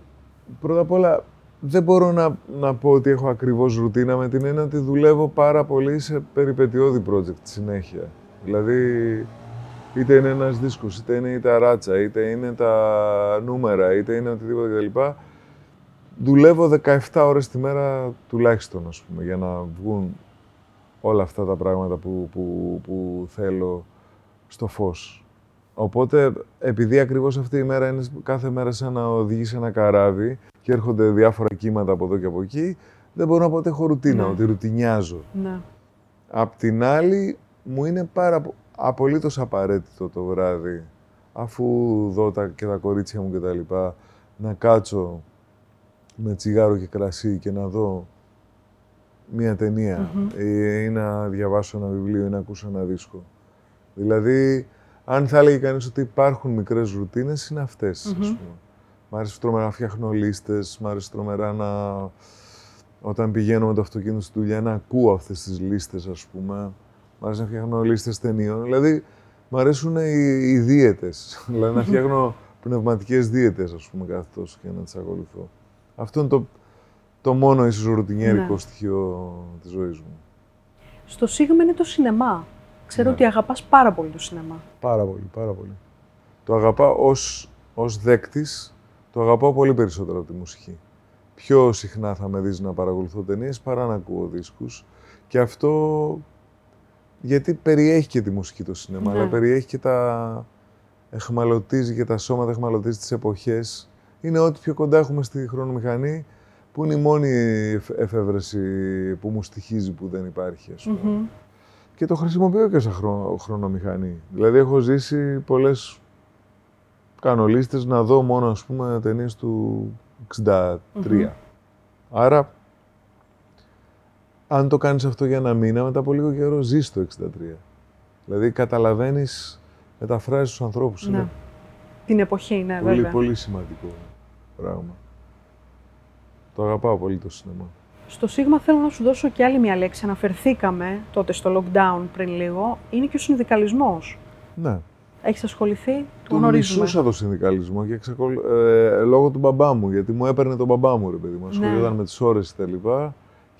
πρώτα απ' όλα, δεν μπορώ να, να πω ότι έχω ακριβώς ρουτίνα με την έννοια ότι δουλεύω πάρα πολύ σε περιπετειώδη project συνέχεια. Δηλαδή, είτε είναι ένας δίσκος, είτε είναι η ταράτσα, είτε είναι τα νούμερα, είτε είναι οτιδήποτε κλπ. Δουλεύω 17 ώρες τη μέρα τουλάχιστον, ας πούμε, για να βγουν όλα αυτά τα πράγματα που, που, που θέλω στο φως. Οπότε, επειδή ακριβώς αυτή η μέρα είναι κάθε μέρα σαν να οδηγεί σε ένα καράβι και έρχονται διάφορα κύματα από εδώ και από εκεί, δεν μπορώ να πω ότι έχω ρουτίνα, ναι. ότι ρουτινιάζω. Ναι. Απ' την άλλη, μου είναι πάρα απολύτως απαραίτητο το βράδυ, αφού δω τα, και τα κορίτσια μου κτλ., να κάτσω με τσιγάρο και κρασί και να δω μία ταινία ή, ή να διαβάσω ένα βιβλίο ή να ακούσω ένα δίσκο. Δηλαδή, αν θα έλεγε κανείς ότι υπάρχουν μικρές ρουτίνες, είναι αυτές. Mm-hmm. Μ' αρέσει τρομερά να φτιάχνω λίστες, μ' αρέσει τρομερά να. Όταν πηγαίνω με το αυτοκίνητο στη δουλειά, να ακούω αυτές τις λίστες, ας πούμε. Μ' αρέσει να φτιάχνω λίστες ταινίων. Δηλαδή, μ' αρέσουν οι, οι δίαιτες. δηλαδή, να φτιάχνω πνευματικές δίαιτες, ας πούμε, κάθε τόσο και να τις ακολουθώ. Αυτό είναι το, το μόνο ίσως ρουτινιέρικο ναι. στοιχείο της ζωής μου. Στο Σίγμα είναι το σινεμά. Ξέρω ναι. ότι αγαπάς πάρα πολύ το σινεμά. Πάρα πολύ, πάρα πολύ. Το αγαπάω ως, ως δέκτης, το αγαπάω πολύ περισσότερο από τη μουσική. πιο συχνά θα με δεις να παρακολουθώ ταινίες παρά να ακούω δίσκους. Και αυτό γιατί περιέχει και τη μουσική το σινεμά, Ναι. αλλά περιέχει και τα εχμαλωτίζει και τα σώματα εχμαλωτίζει τις εποχές. Είναι ό,τι πιο κοντά έχουμε στη χρονομηχανή, που είναι η μόνη εφ- εφεύρεση που μου στοιχίζει που δεν υπάρχει, ας πούμε. Μμμ. Και το χρησιμοποιώ και σαν χρονο- χρονομηχανή. Δηλαδή έχω ζήσει πολλές κανολίστες να δω μόνο, ας πούμε, ταινίες του 63. Άρα, αν το κάνεις αυτό για ένα μήνα, μετά από λίγο καιρό ζεις το 63. Δηλαδή καταλαβαίνεις, μεταφράζεις τους ανθρώπους. Ναι. Είναι Την εποχή, ναι, πολύ, βέβαια. πολύ σημαντικό πράγμα. Το αγαπάω πολύ το σινεμά. Στο Σίγμα θέλω να σου δώσω και άλλη μια λέξη. Αναφερθήκαμε τότε στο lockdown πριν λίγο. Είναι και ο συνδικαλισμός. Ναι. Έχεις ασχοληθεί, το Τον γνωρίζουμε. μισούσα το συνδικαλισμό και εξακολου... ε, λόγω του μπαμπά μου, γιατί μου έπαιρνε τον μπαμπά μου, ρε παιδί μου. Ασχολιόταν με τις ώρες και τα λοιπά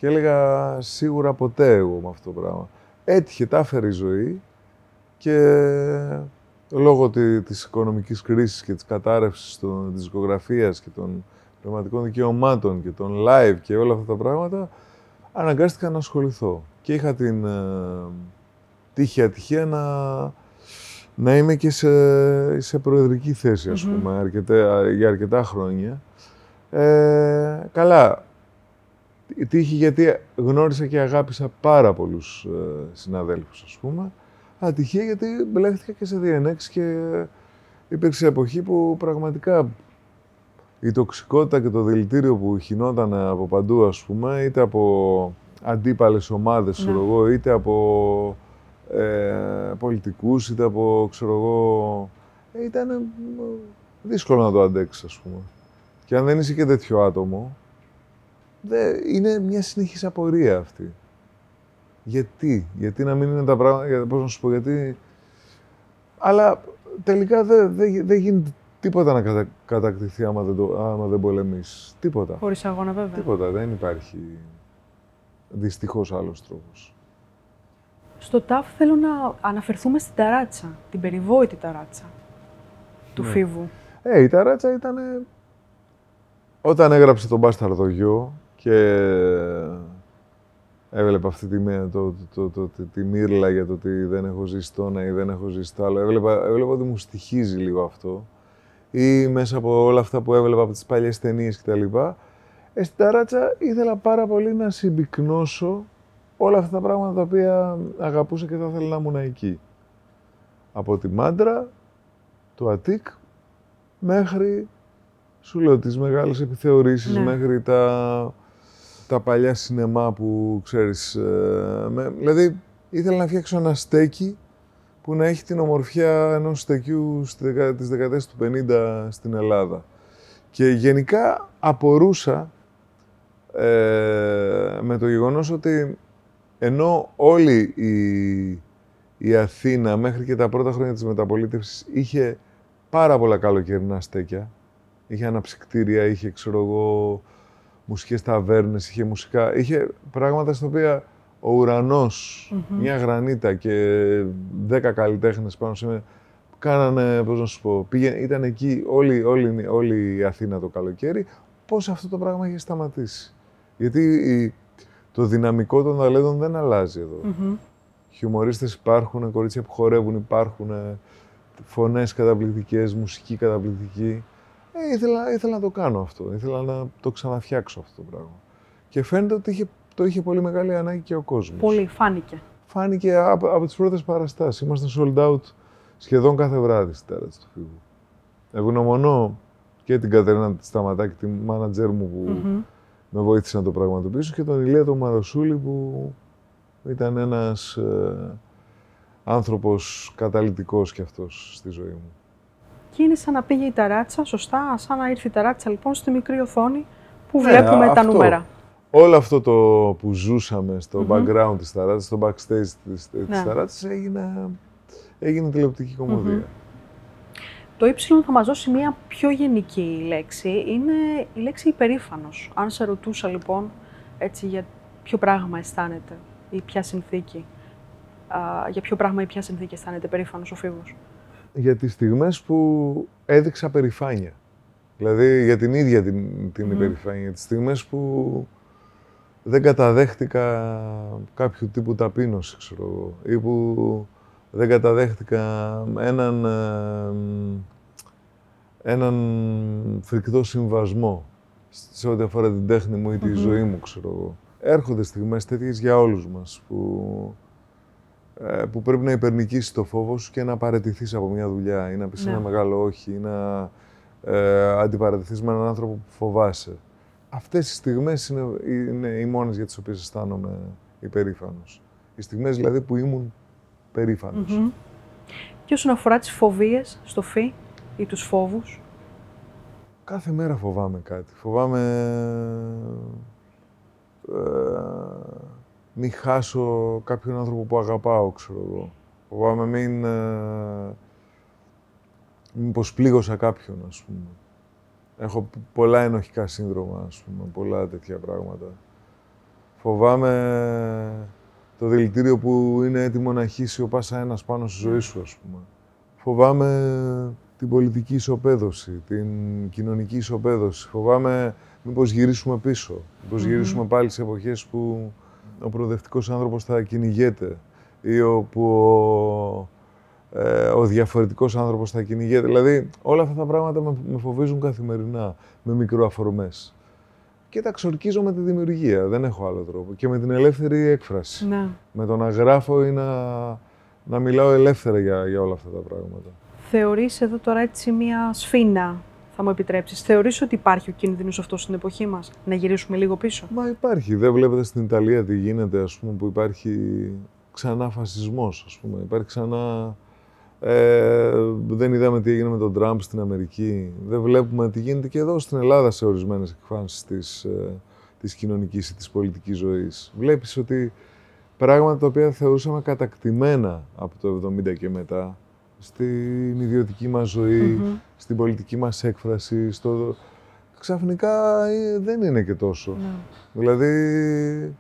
και έλεγα σίγουρα ποτέ εγώ με αυτό το πράγμα. Έτυχε, τα έφερε η ζωή και λόγω τη, της οικονομικής κρίσης και της κατάρρευσης των, της δισκογραφίας και των πνευματικών δικαιωμάτων και των live και όλα αυτά τα πράγματα, αναγκάστηκα να ασχοληθώ. Και είχα την ε, τύχη ατυχία να, να είμαι και σε, σε προεδρική θέση, ας Μμμ. πούμε, αρκετά, για αρκετά χρόνια. Ε, καλά, η τύχη γιατί γνώρισα και αγάπησα πάρα πολλούς ε, συναδέλφους, ας πούμε. Ατυχία γιατί μπλέχτηκα και σε διενέξεις και υπήρξε εποχή που πραγματικά η τοξικότητα και το δηλητήριο που χινόταν από παντού, ας πούμε, είτε από αντίπαλες ομάδες, ξέρω Ναι. εγώ, είτε από ε, πολιτικούς, είτε από, ξέρω εγώ, ε, ήταν ε, δύσκολο να το αντέξεις, ας πούμε. Και αν δεν είσαι και τέτοιο άτομο, δε, είναι μια συνεχής απορία αυτή. Γιατί, γιατί να μην είναι τα πράγματα, για, πώς να σου πω, γιατί... Αλλά τελικά δεν δε, δε γίνεται τίποτα να κατα, κατακτηθεί άμα δεν, το, άμα δεν πολεμήσεις. Τίποτα. Χωρίς αγώνα, βέβαια. Τίποτα. Δεν υπάρχει δυστυχώς άλλος τρόπος. Στο ΤΑΦ θέλω να αναφερθούμε στην ταράτσα, την περιβόητη ταράτσα του Ναι. Φίβου. Ε, η ταράτσα ήταν. Όταν έγραψε τον Μπάσταρδο γιο και έβλεπα αυτή τη, μέ- το, το, το, το- τη μύρλα για το ότι δεν έχω ζήσει το ένα ή δεν έχω ζήσει το άλλο. Έβλεπα, έβλεπα ότι μου στοιχίζει λίγο αυτό. Ή μέσα από όλα αυτά που έβλεπα από τις παλιές ταινίες κτλ. Ε, στην ταράτσα ήθελα πάρα πολύ να συμπυκνώσω όλα αυτά τα πράγματα τα οποία αγαπούσα και θα ήθελα να ήμουν εκεί. Από τη μάντρα, το Αττικ, μέχρι, σου λέω, τις μεγάλες επιθεωρήσεις, Ναι. μέχρι τα, τα παλιά σινεμά που ξέρεις. ε, με- δηλαδή, ήθελα να φτιάξω ένα στέκι που να έχει την ομορφιά ενός στεκιού στη δεκα, της δεκαετίας του 50 στην Ελλάδα. Και γενικά απορούσα ε, με το γεγονός ότι ενώ όλη η, η Αθήνα μέχρι και τα πρώτα χρόνια της μεταπολίτευσης είχε πάρα πολλά καλοκαιρινά στέκια, είχε αναψυκτήρια, είχε ξέρω εγώ μουσικές ταβέρνες, είχε μουσικά, είχε πράγματα στα οποία ο ουρανος Μμμ. μια γρανίτα και δέκα καλλιτέχνες πάνω σε κάνανε, πώς να σου πω, πήγαινε, ήταν εκεί όλη, όλη, όλη η Αθήνα το καλοκαίρι, πώς αυτό το πράγμα είχε σταματήσει. Γιατί η- το δυναμικό των ταλέντων δεν αλλάζει εδώ. Μμμ. Χιουμορίστες υπάρχουν, κορίτσια που χορεύουν υπάρχουν, φωνές καταπληκτικές, μουσική καταπληκτική. Ε, ήθελα, ήθελα να το κάνω αυτό, ήθελα να το ξαναφτιάξω αυτό το πράγμα. Και φαίνεται ότι είχε, το είχε πολύ μεγάλη ανάγκη και ο κόσμος. Πολύ, φάνηκε. Φάνηκε από, από τις πρώτες παραστάσεις. Ήμασταν sold out σχεδόν κάθε βράδυ στη τάρα του Φίβου. Ευγνωμονώ και την Κατερίνα τη Σταματάκη, τη μάνατζερ μου που Μμμ. με βοήθησε να το πραγματοποιήσω και τον Ηλία τον Μαροσούλη που ήταν ένας ε, άνθρωπος καταλυτικός κι αυτός στη ζωή μου. Και είναι σαν να πήγε η ταράτσα, σωστά, σαν να ήρθε η ταράτσα λοιπόν στη μικρή οθόνη που Ναι, βλέπουμε τα αυτό. νούμερα. Όλο αυτό το που ζούσαμε στο Μμμ. background της ταράτσας, στο backstage της, της Ναι. ταράτσας έγινε, έγινε τηλεοπτική κομμωδία. Μμμ. Το Y θα μας δώσει μια πιο γενική λέξη. Είναι η λέξη υπερήφανος. Αν σε ρωτούσα λοιπόν έτσι για ποιο πράγμα αισθάνεται ή ποια συνθήκη, α, για ποιο πράγμα ή ποια συνθήκη αισθάνεται περήφανος ο Φίβος. Για τις στιγμές που έδειξα περηφάνεια. Δηλαδή για την ίδια την, την υπερηφάνεια. Τις στιγμές που δεν καταδέχτηκα κάποιο τύπου ταπείνωση, ξέρω εγώ, ή που δεν καταδέχτηκα έναν, ε, έναν φρικτό συμβασμό σε ό,τι αφορά την τέχνη μου ή τη ζωή μου, ξέρω εγώ. Έρχονται στιγμές τέτοιες για όλους μας, που, ε, που πρέπει να υπερνικήσεις το φόβο σου και να παραιτηθείς από μια δουλειά ή να πεις ένα ναι. μεγάλο όχι ή να ε, αντιπαρατηθείς με έναν άνθρωπο που φοβάσαι. Αυτές οι στιγμές είναι, είναι οι μόνες για τις οποίες αισθάνομαι υπερήφανος. Οι στιγμές δηλαδή που ήμουν περήφανος. Και όσον αφορά τις φοβίες στο φι ή τους φόβους; Κάθε μέρα φοβάμαι κάτι. Φοβάμαι ε, μην χάσω κάποιον άνθρωπο που αγαπάω, ξέρω εγώ. Φοβάμαι μην, ε, μήπως πλήγωσα κάποιον, ας πούμε. Έχω πολλά ενοχικά σύνδρομα, ας πούμε, πολλά τέτοια πράγματα. Φοβάμαι το δηλητήριο που είναι έτοιμο να χύσει ο πάσα ένας πάνω στη ζωή σου, ας πούμε. Φοβάμαι την πολιτική ισοπαίδωση, την κοινωνική ισοπαίδωση. Φοβάμαι μήπως γυρίσουμε πίσω, μήπως γυρίσουμε πάλι σε εποχές που ο προοδευτικός άνθρωπος θα κυνηγέται ή όπου ο, ε, ο διαφορετικός άνθρωπος θα κυνηγέται. Δηλαδή, όλα αυτά τα πράγματα με, με φοβίζουν καθημερινά, με μικροαφορμές. Και τα ξορκίζω με τη δημιουργία, δεν έχω άλλο τρόπο. Και με την ελεύθερη έκφραση. Ναι. Με το να γράφω ή να, να μιλάω ελεύθερα για, για όλα αυτά τα πράγματα. Θεωρείς εδώ τώρα έτσι μία σφίνα; Θα μου επιτρέψεις. Θεωρείς ότι υπάρχει ο κίνδυνος αυτός στην εποχή μας, να γυρίσουμε λίγο πίσω; Μα υπάρχει. Δεν βλέπετε στην Ιταλία τι γίνεται, ας πούμε, που υπάρχει ξανά φασισμός, ας πούμε. Υπάρχει ξανά. Ε, δεν είδαμε τι έγινε με τον Τραμπ στην Αμερική. Δεν βλέπουμε τι γίνεται και εδώ στην Ελλάδα σε ορισμένες εκφάνσεις της ε, της κοινωνικής ή της πολιτικής ζωής. Βλέπεις ότι πράγματα τα οποία θεωρούσαμε κατακτημένα από το 70 και μετά, στην ιδιωτική μας ζωη στην πολιτική μας έκφραση, στο... ξαφνικά ε, δεν είναι και τόσο. Ναι. Δηλαδή,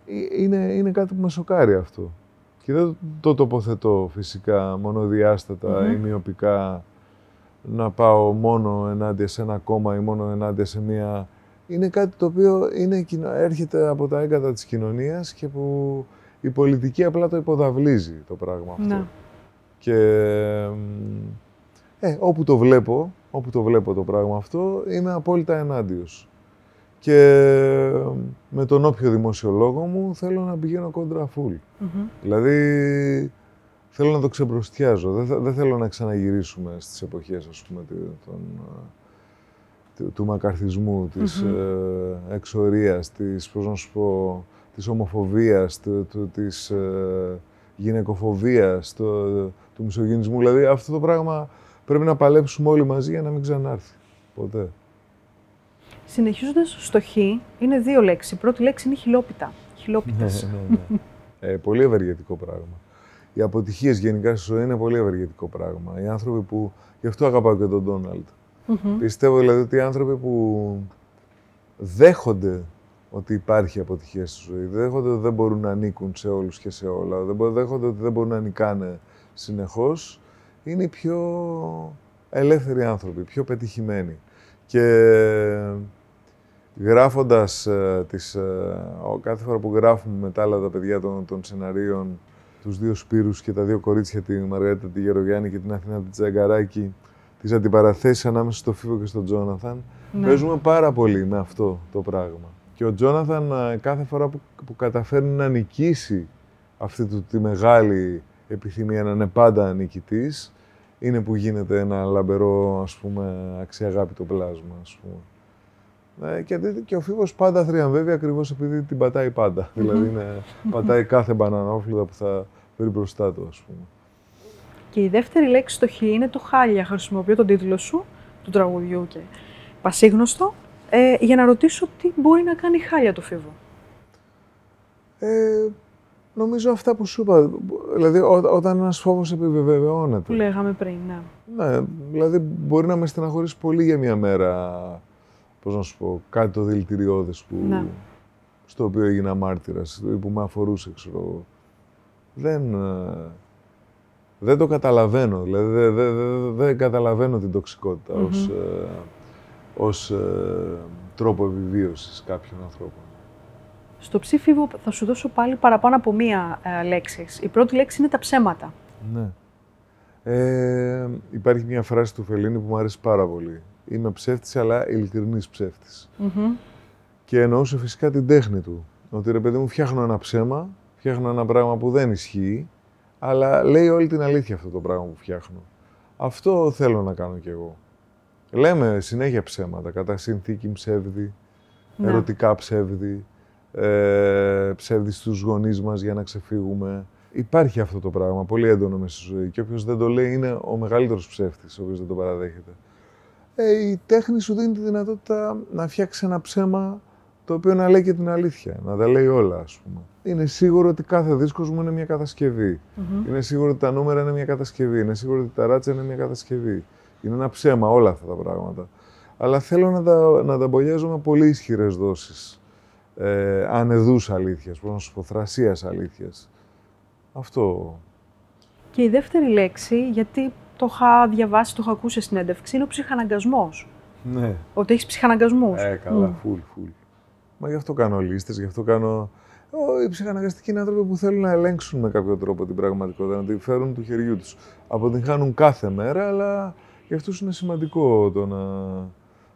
ε, είναι, είναι κάτι που με σοκάρει αυτό. Και δεν το τοποθετώ φυσικά μονοδιάστατα ή μειοπικά να πάω μόνο ενάντια σε ένα κόμμα ή μόνο ενάντια σε μία... Είναι κάτι το οποίο είναι, έρχεται από τα έγκατα της κοινωνίας και που η πολιτική απλά το υποδαβλίζει το πράγμα αυτό. Ναι. Και ε, όπου το βλέπω, όπου το βλέπω το πράγμα αυτό, είμαι απόλυτα ενάντιος. Και με τον όποιο δημοσιολόγο μου θέλω να πηγαίνω κόντρα φουλ. Δηλαδή, θέλω να το ξεμπροστιάζω. Δεν, δεν θέλω να ξαναγυρίσουμε στις εποχές, ας πούμε, τον, του, του μακαρθισμού, της ε, εξορίας, της, πώς να σου πω, της ομοφοβίας, του, της ε, γυναικοφοβίας, το, του μισογενισμού. Δηλαδή αυτό το πράγμα πρέπει να παλέψουμε όλοι μαζί για να μην ξανάρθει. Ποτέ. Συνεχίζοντας στο χ, είναι δύο λέξεις. Η πρώτη λέξη είναι χιλόπιτα. Χιλόπιτας. Ναι, ναι, ναι. ε, πολύ ευεργετικό πράγμα. Οι αποτυχίες γενικά στη ζωή είναι πολύ ευεργετικό πράγμα. Οι άνθρωποι που. Γι' αυτό αγαπάω και τον ντοναλντ Πιστεύω δηλαδή ότι οι άνθρωποι που δέχονται ότι υπάρχει αποτυχία στη ζωή, δέχονται ότι δεν μπορούν να ανήκουν σε όλους και σε όλα, δέχονται ότι δεν μπορούν να νικάνε συνεχώς, είναι οι πιο ελεύθεροι άνθρωποι, πιο πετυχημένοι. Και γράφοντας ε, τις, ε, κάθε φορά που γράφουμε με τα άλλα τα παιδιά των, των σεναρίων, τους δύο Σπύρους και τα δύο κορίτσια, τη Μαργαρίτα τη Γερογιάννη και την Αθηνά τη Τζαγκαράκη, τις αντιπαραθέσεις ανάμεσα στο Φίβο και στον Τζόναθαν, ναι. παίζουμε πάρα πολύ με αυτό το πράγμα. Και ο Τζόναθαν ε, κάθε φορά που, που καταφέρνει να νικήσει αυτή του, τη μεγάλη επιθυμία να είναι πάντα νικητής, είναι που γίνεται ένα λαμπερό, ας πούμε, αξιαγάπητο πλάσμα, ας πούμε. Ε, και, και ο Φίβος πάντα θριαμβεύει ακριβώς επειδή την πατάει πάντα. δηλαδή, είναι, πατάει κάθε μπανανόφλουδα που θα φέρει μπροστά του, ας πούμε. Και η δεύτερη λέξη στο χ είναι το χάλια. Χρησιμοποιώ τον τίτλο σου, του τραγουδιού και πασίγνωστο, ε, για να ρωτήσω τι μπορεί να κάνει χάλια το Φίβο. Ε, Νομίζω αυτά που σου είπα. Δηλαδή, ό, όταν ένας φόβος επιβεβαιώνεται. Που λέγαμε πριν, ναι. Ναι, δηλαδή μπορεί να με στεναχωρήσει πολύ για μια μέρα. Πώς να σου πω, κάτι το δηλητηριώδες που. Ναι. στο οποίο έγινα μάρτυρας ή που με αφορούσε, ξέρω Δεν. Ε, δεν το καταλαβαίνω. Δηλαδή, δεν δε, δε, καταλαβαίνω την τοξικότητα ως, ε, ως ε, τρόπο επιβίωσης κάποιων ανθρώπων. Στο ψήφιβο θα σου δώσω πάλι παραπάνω από μία ε, λέξη. Η πρώτη λέξη είναι τα ψέματα. Ναι. Ε, υπάρχει μια φράση του Φελίνη που μου αρέσει πάρα πολύ. Είμαι ψεύτης, αλλά ειλικρινής ψεύτης. Και εννοούσε φυσικά την τέχνη του. Ότι ρε παιδί μου φτιάχνω ένα ψέμα, φτιάχνω ένα πράγμα που δεν ισχύει, αλλά λέει όλη την αλήθεια αυτό το πράγμα που φτιάχνω. Αυτό θέλω να κάνω κι εγώ. Λέμε συνέχεια ψέματα, κατά συνθήκη ψεύδι, ναι. ερωτικά ψεύδι, ε, ψεύδι στους γονείς μας για να ξεφύγουμε. Υπάρχει αυτό το πράγμα, πολύ έντονο μέσα στη ζωή και όποιος δεν το λέει είναι ο μεγαλύτερος ψεύτης, ο οποίος δεν το παραδέχεται. Ε, η τέχνη σου δίνει τη δυνατότητα να φτιάξεις ένα ψέμα το οποίο να λέει και την αλήθεια, να τα λέει όλα, ας πούμε. Είναι σίγουρο ότι κάθε δίσκος μου είναι μια κατασκευή. Είναι σίγουρο ότι τα νούμερα είναι μια κατασκευή. Είναι σίγουρο ότι τα ράτσα είναι μια κατασκευή. Είναι ένα ψέμα όλα αυτά τα πράγματα. Αλλά θέλω να τα, να τα με πολύ ισχυρές δόσεις ε, ανεδούς αλήθειας, πώς να σου πω, θρασίας αλήθειας. Αυτό. Και η δεύτερη λέξη, γιατί το είχα διαβάσει, το είχα ακούσει σε συνέντευξη, είναι ο ψυχαναγκασμός. Ναι. Ότι έχεις ψυχαναγκασμούς. Ε, καλά, mm. full, full. Μα γι' αυτό κάνω λίστες, γι' αυτό κάνω. οι ψυχαναγκαστικοί είναι άνθρωποι που θέλουν να ελέγξουν με κάποιο τρόπο την πραγματικότητα, να τη φέρουν του χεριού τους. Αποτυγχάνουν κάθε μέρα, αλλά για αυτούς είναι σημαντικό το να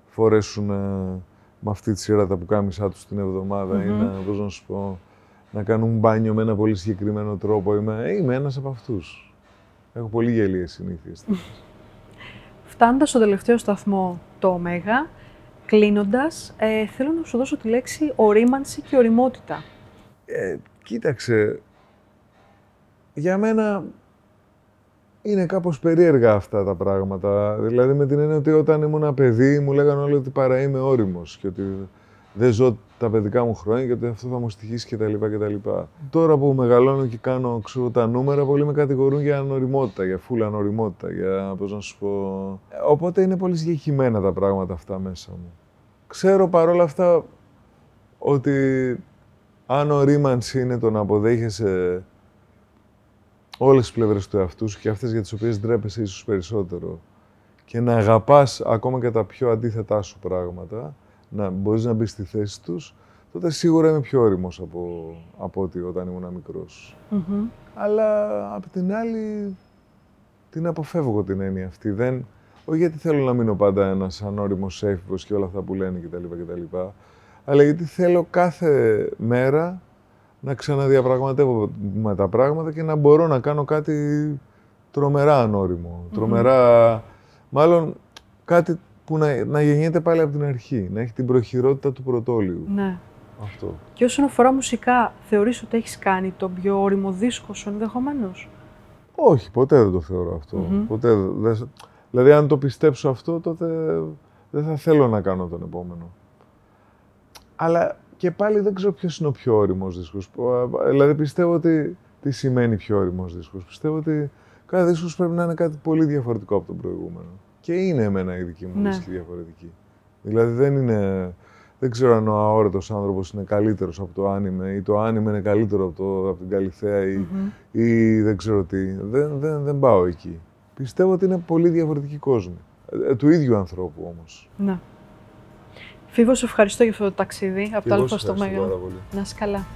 φορέσουν με αυτή τη σειρά τα πουκάμισά τους την εβδομάδα ή να, πώς να σου πω, να κάνουν μπάνιο με ένα πολύ συγκεκριμένο τρόπο. Είμαι, είμαι ένας από αυτούς. Έχω πολύ γελίες συνήθειες. Φτάνοντας στο τελευταίο σταθμό, το Ωμέγα, κλείνοντας, ε, θέλω να σου δώσω τη λέξη ορίμανση και οριμότητα. Ε, κοίταξε, για μένα είναι κάπως περίεργα αυτά τα πράγματα. Δηλαδή με την έννοια ότι όταν ήμουν παιδί μου λέγανε όλοι ότι παρά είμαι όριμος και ότι δεν ζω τα παιδικά μου χρόνια και ότι αυτό θα μου στοιχήσει κτλ. κτλ. Τώρα που μεγαλώνω και κάνω ξέρω, τα νούμερα, πολλοί με κατηγορούν για ανοριμότητα, για φούλα ανοριμότητα, για πώς να σου πω... Οπότε είναι πολύ συγκεκριμένα τα πράγματα αυτά μέσα μου. Ξέρω παρόλα αυτά ότι αν ορίμανση είναι το να αποδέχεσαι όλες τις πλευρές του εαυτού σου και αυτές για τις οποίες ντρέπεσαι ίσως περισσότερο και να αγαπάς ακόμα και τα πιο αντίθετά σου πράγματα, να μπορείς να μπεις στη θέση τους, τότε σίγουρα είμαι πιο όριμος από, από ότι όταν ήμουν μικρός. Αλλά απ' την άλλη την αποφεύγω την έννοια αυτή. Δεν, όχι γιατί θέλω να μείνω πάντα ένας ανώριμος έφηβος και όλα αυτά που λένε κτλ. κτλ αλλά γιατί θέλω κάθε μέρα να ξαναδιαπραγματεύομαι τα πράγματα και να μπορώ να κάνω κάτι τρομερά ανώριμο. Τρομερά, μάλλον κάτι που να, να γεννιέται πάλι από την αρχή, να έχει την προχειρότητα του πρωτόλιου. Ναι. Αυτό. Και όσον αφορά μουσικά, θεωρείς ότι έχεις κάνει τον πιο όριμο δίσκο σου ενδεχομένως; Όχι, ποτέ δεν το θεωρώ αυτό. Ποτέ δεν... Δηλαδή, αν το πιστέψω αυτό, τότε δεν θα θέλω να κάνω τον επόμενο. Αλλά και πάλι δεν ξέρω ποιος είναι ο πιο όριμος δίσκος. Δηλαδή πιστεύω ότι. Τι σημαίνει πιο όριμος δίσκος. Πιστεύω ότι κάθε δίσκος πρέπει να είναι κάτι πολύ διαφορετικό από τον προηγούμενο. Και είναι εμένα η δική μου ναι. δίσκη διαφορετική. Δηλαδή δεν είναι. Δεν ξέρω αν ο αόρατος άνθρωπος είναι καλύτερος από το άνιμε ή το άνιμε είναι καλύτερο από, το, από την Καλυθέα ή, ή δεν ξέρω τι. Δεν, δεν, δεν πάω εκεί. Πιστεύω ότι είναι πολύ διαφορετικοί κόσμοι. Ε, του ίδιου ανθρώπου όμως. Ναι. Φίβο, ευχαριστώ για αυτό το ταξίδι από το Α στο Μέγα. Να είσαι καλά.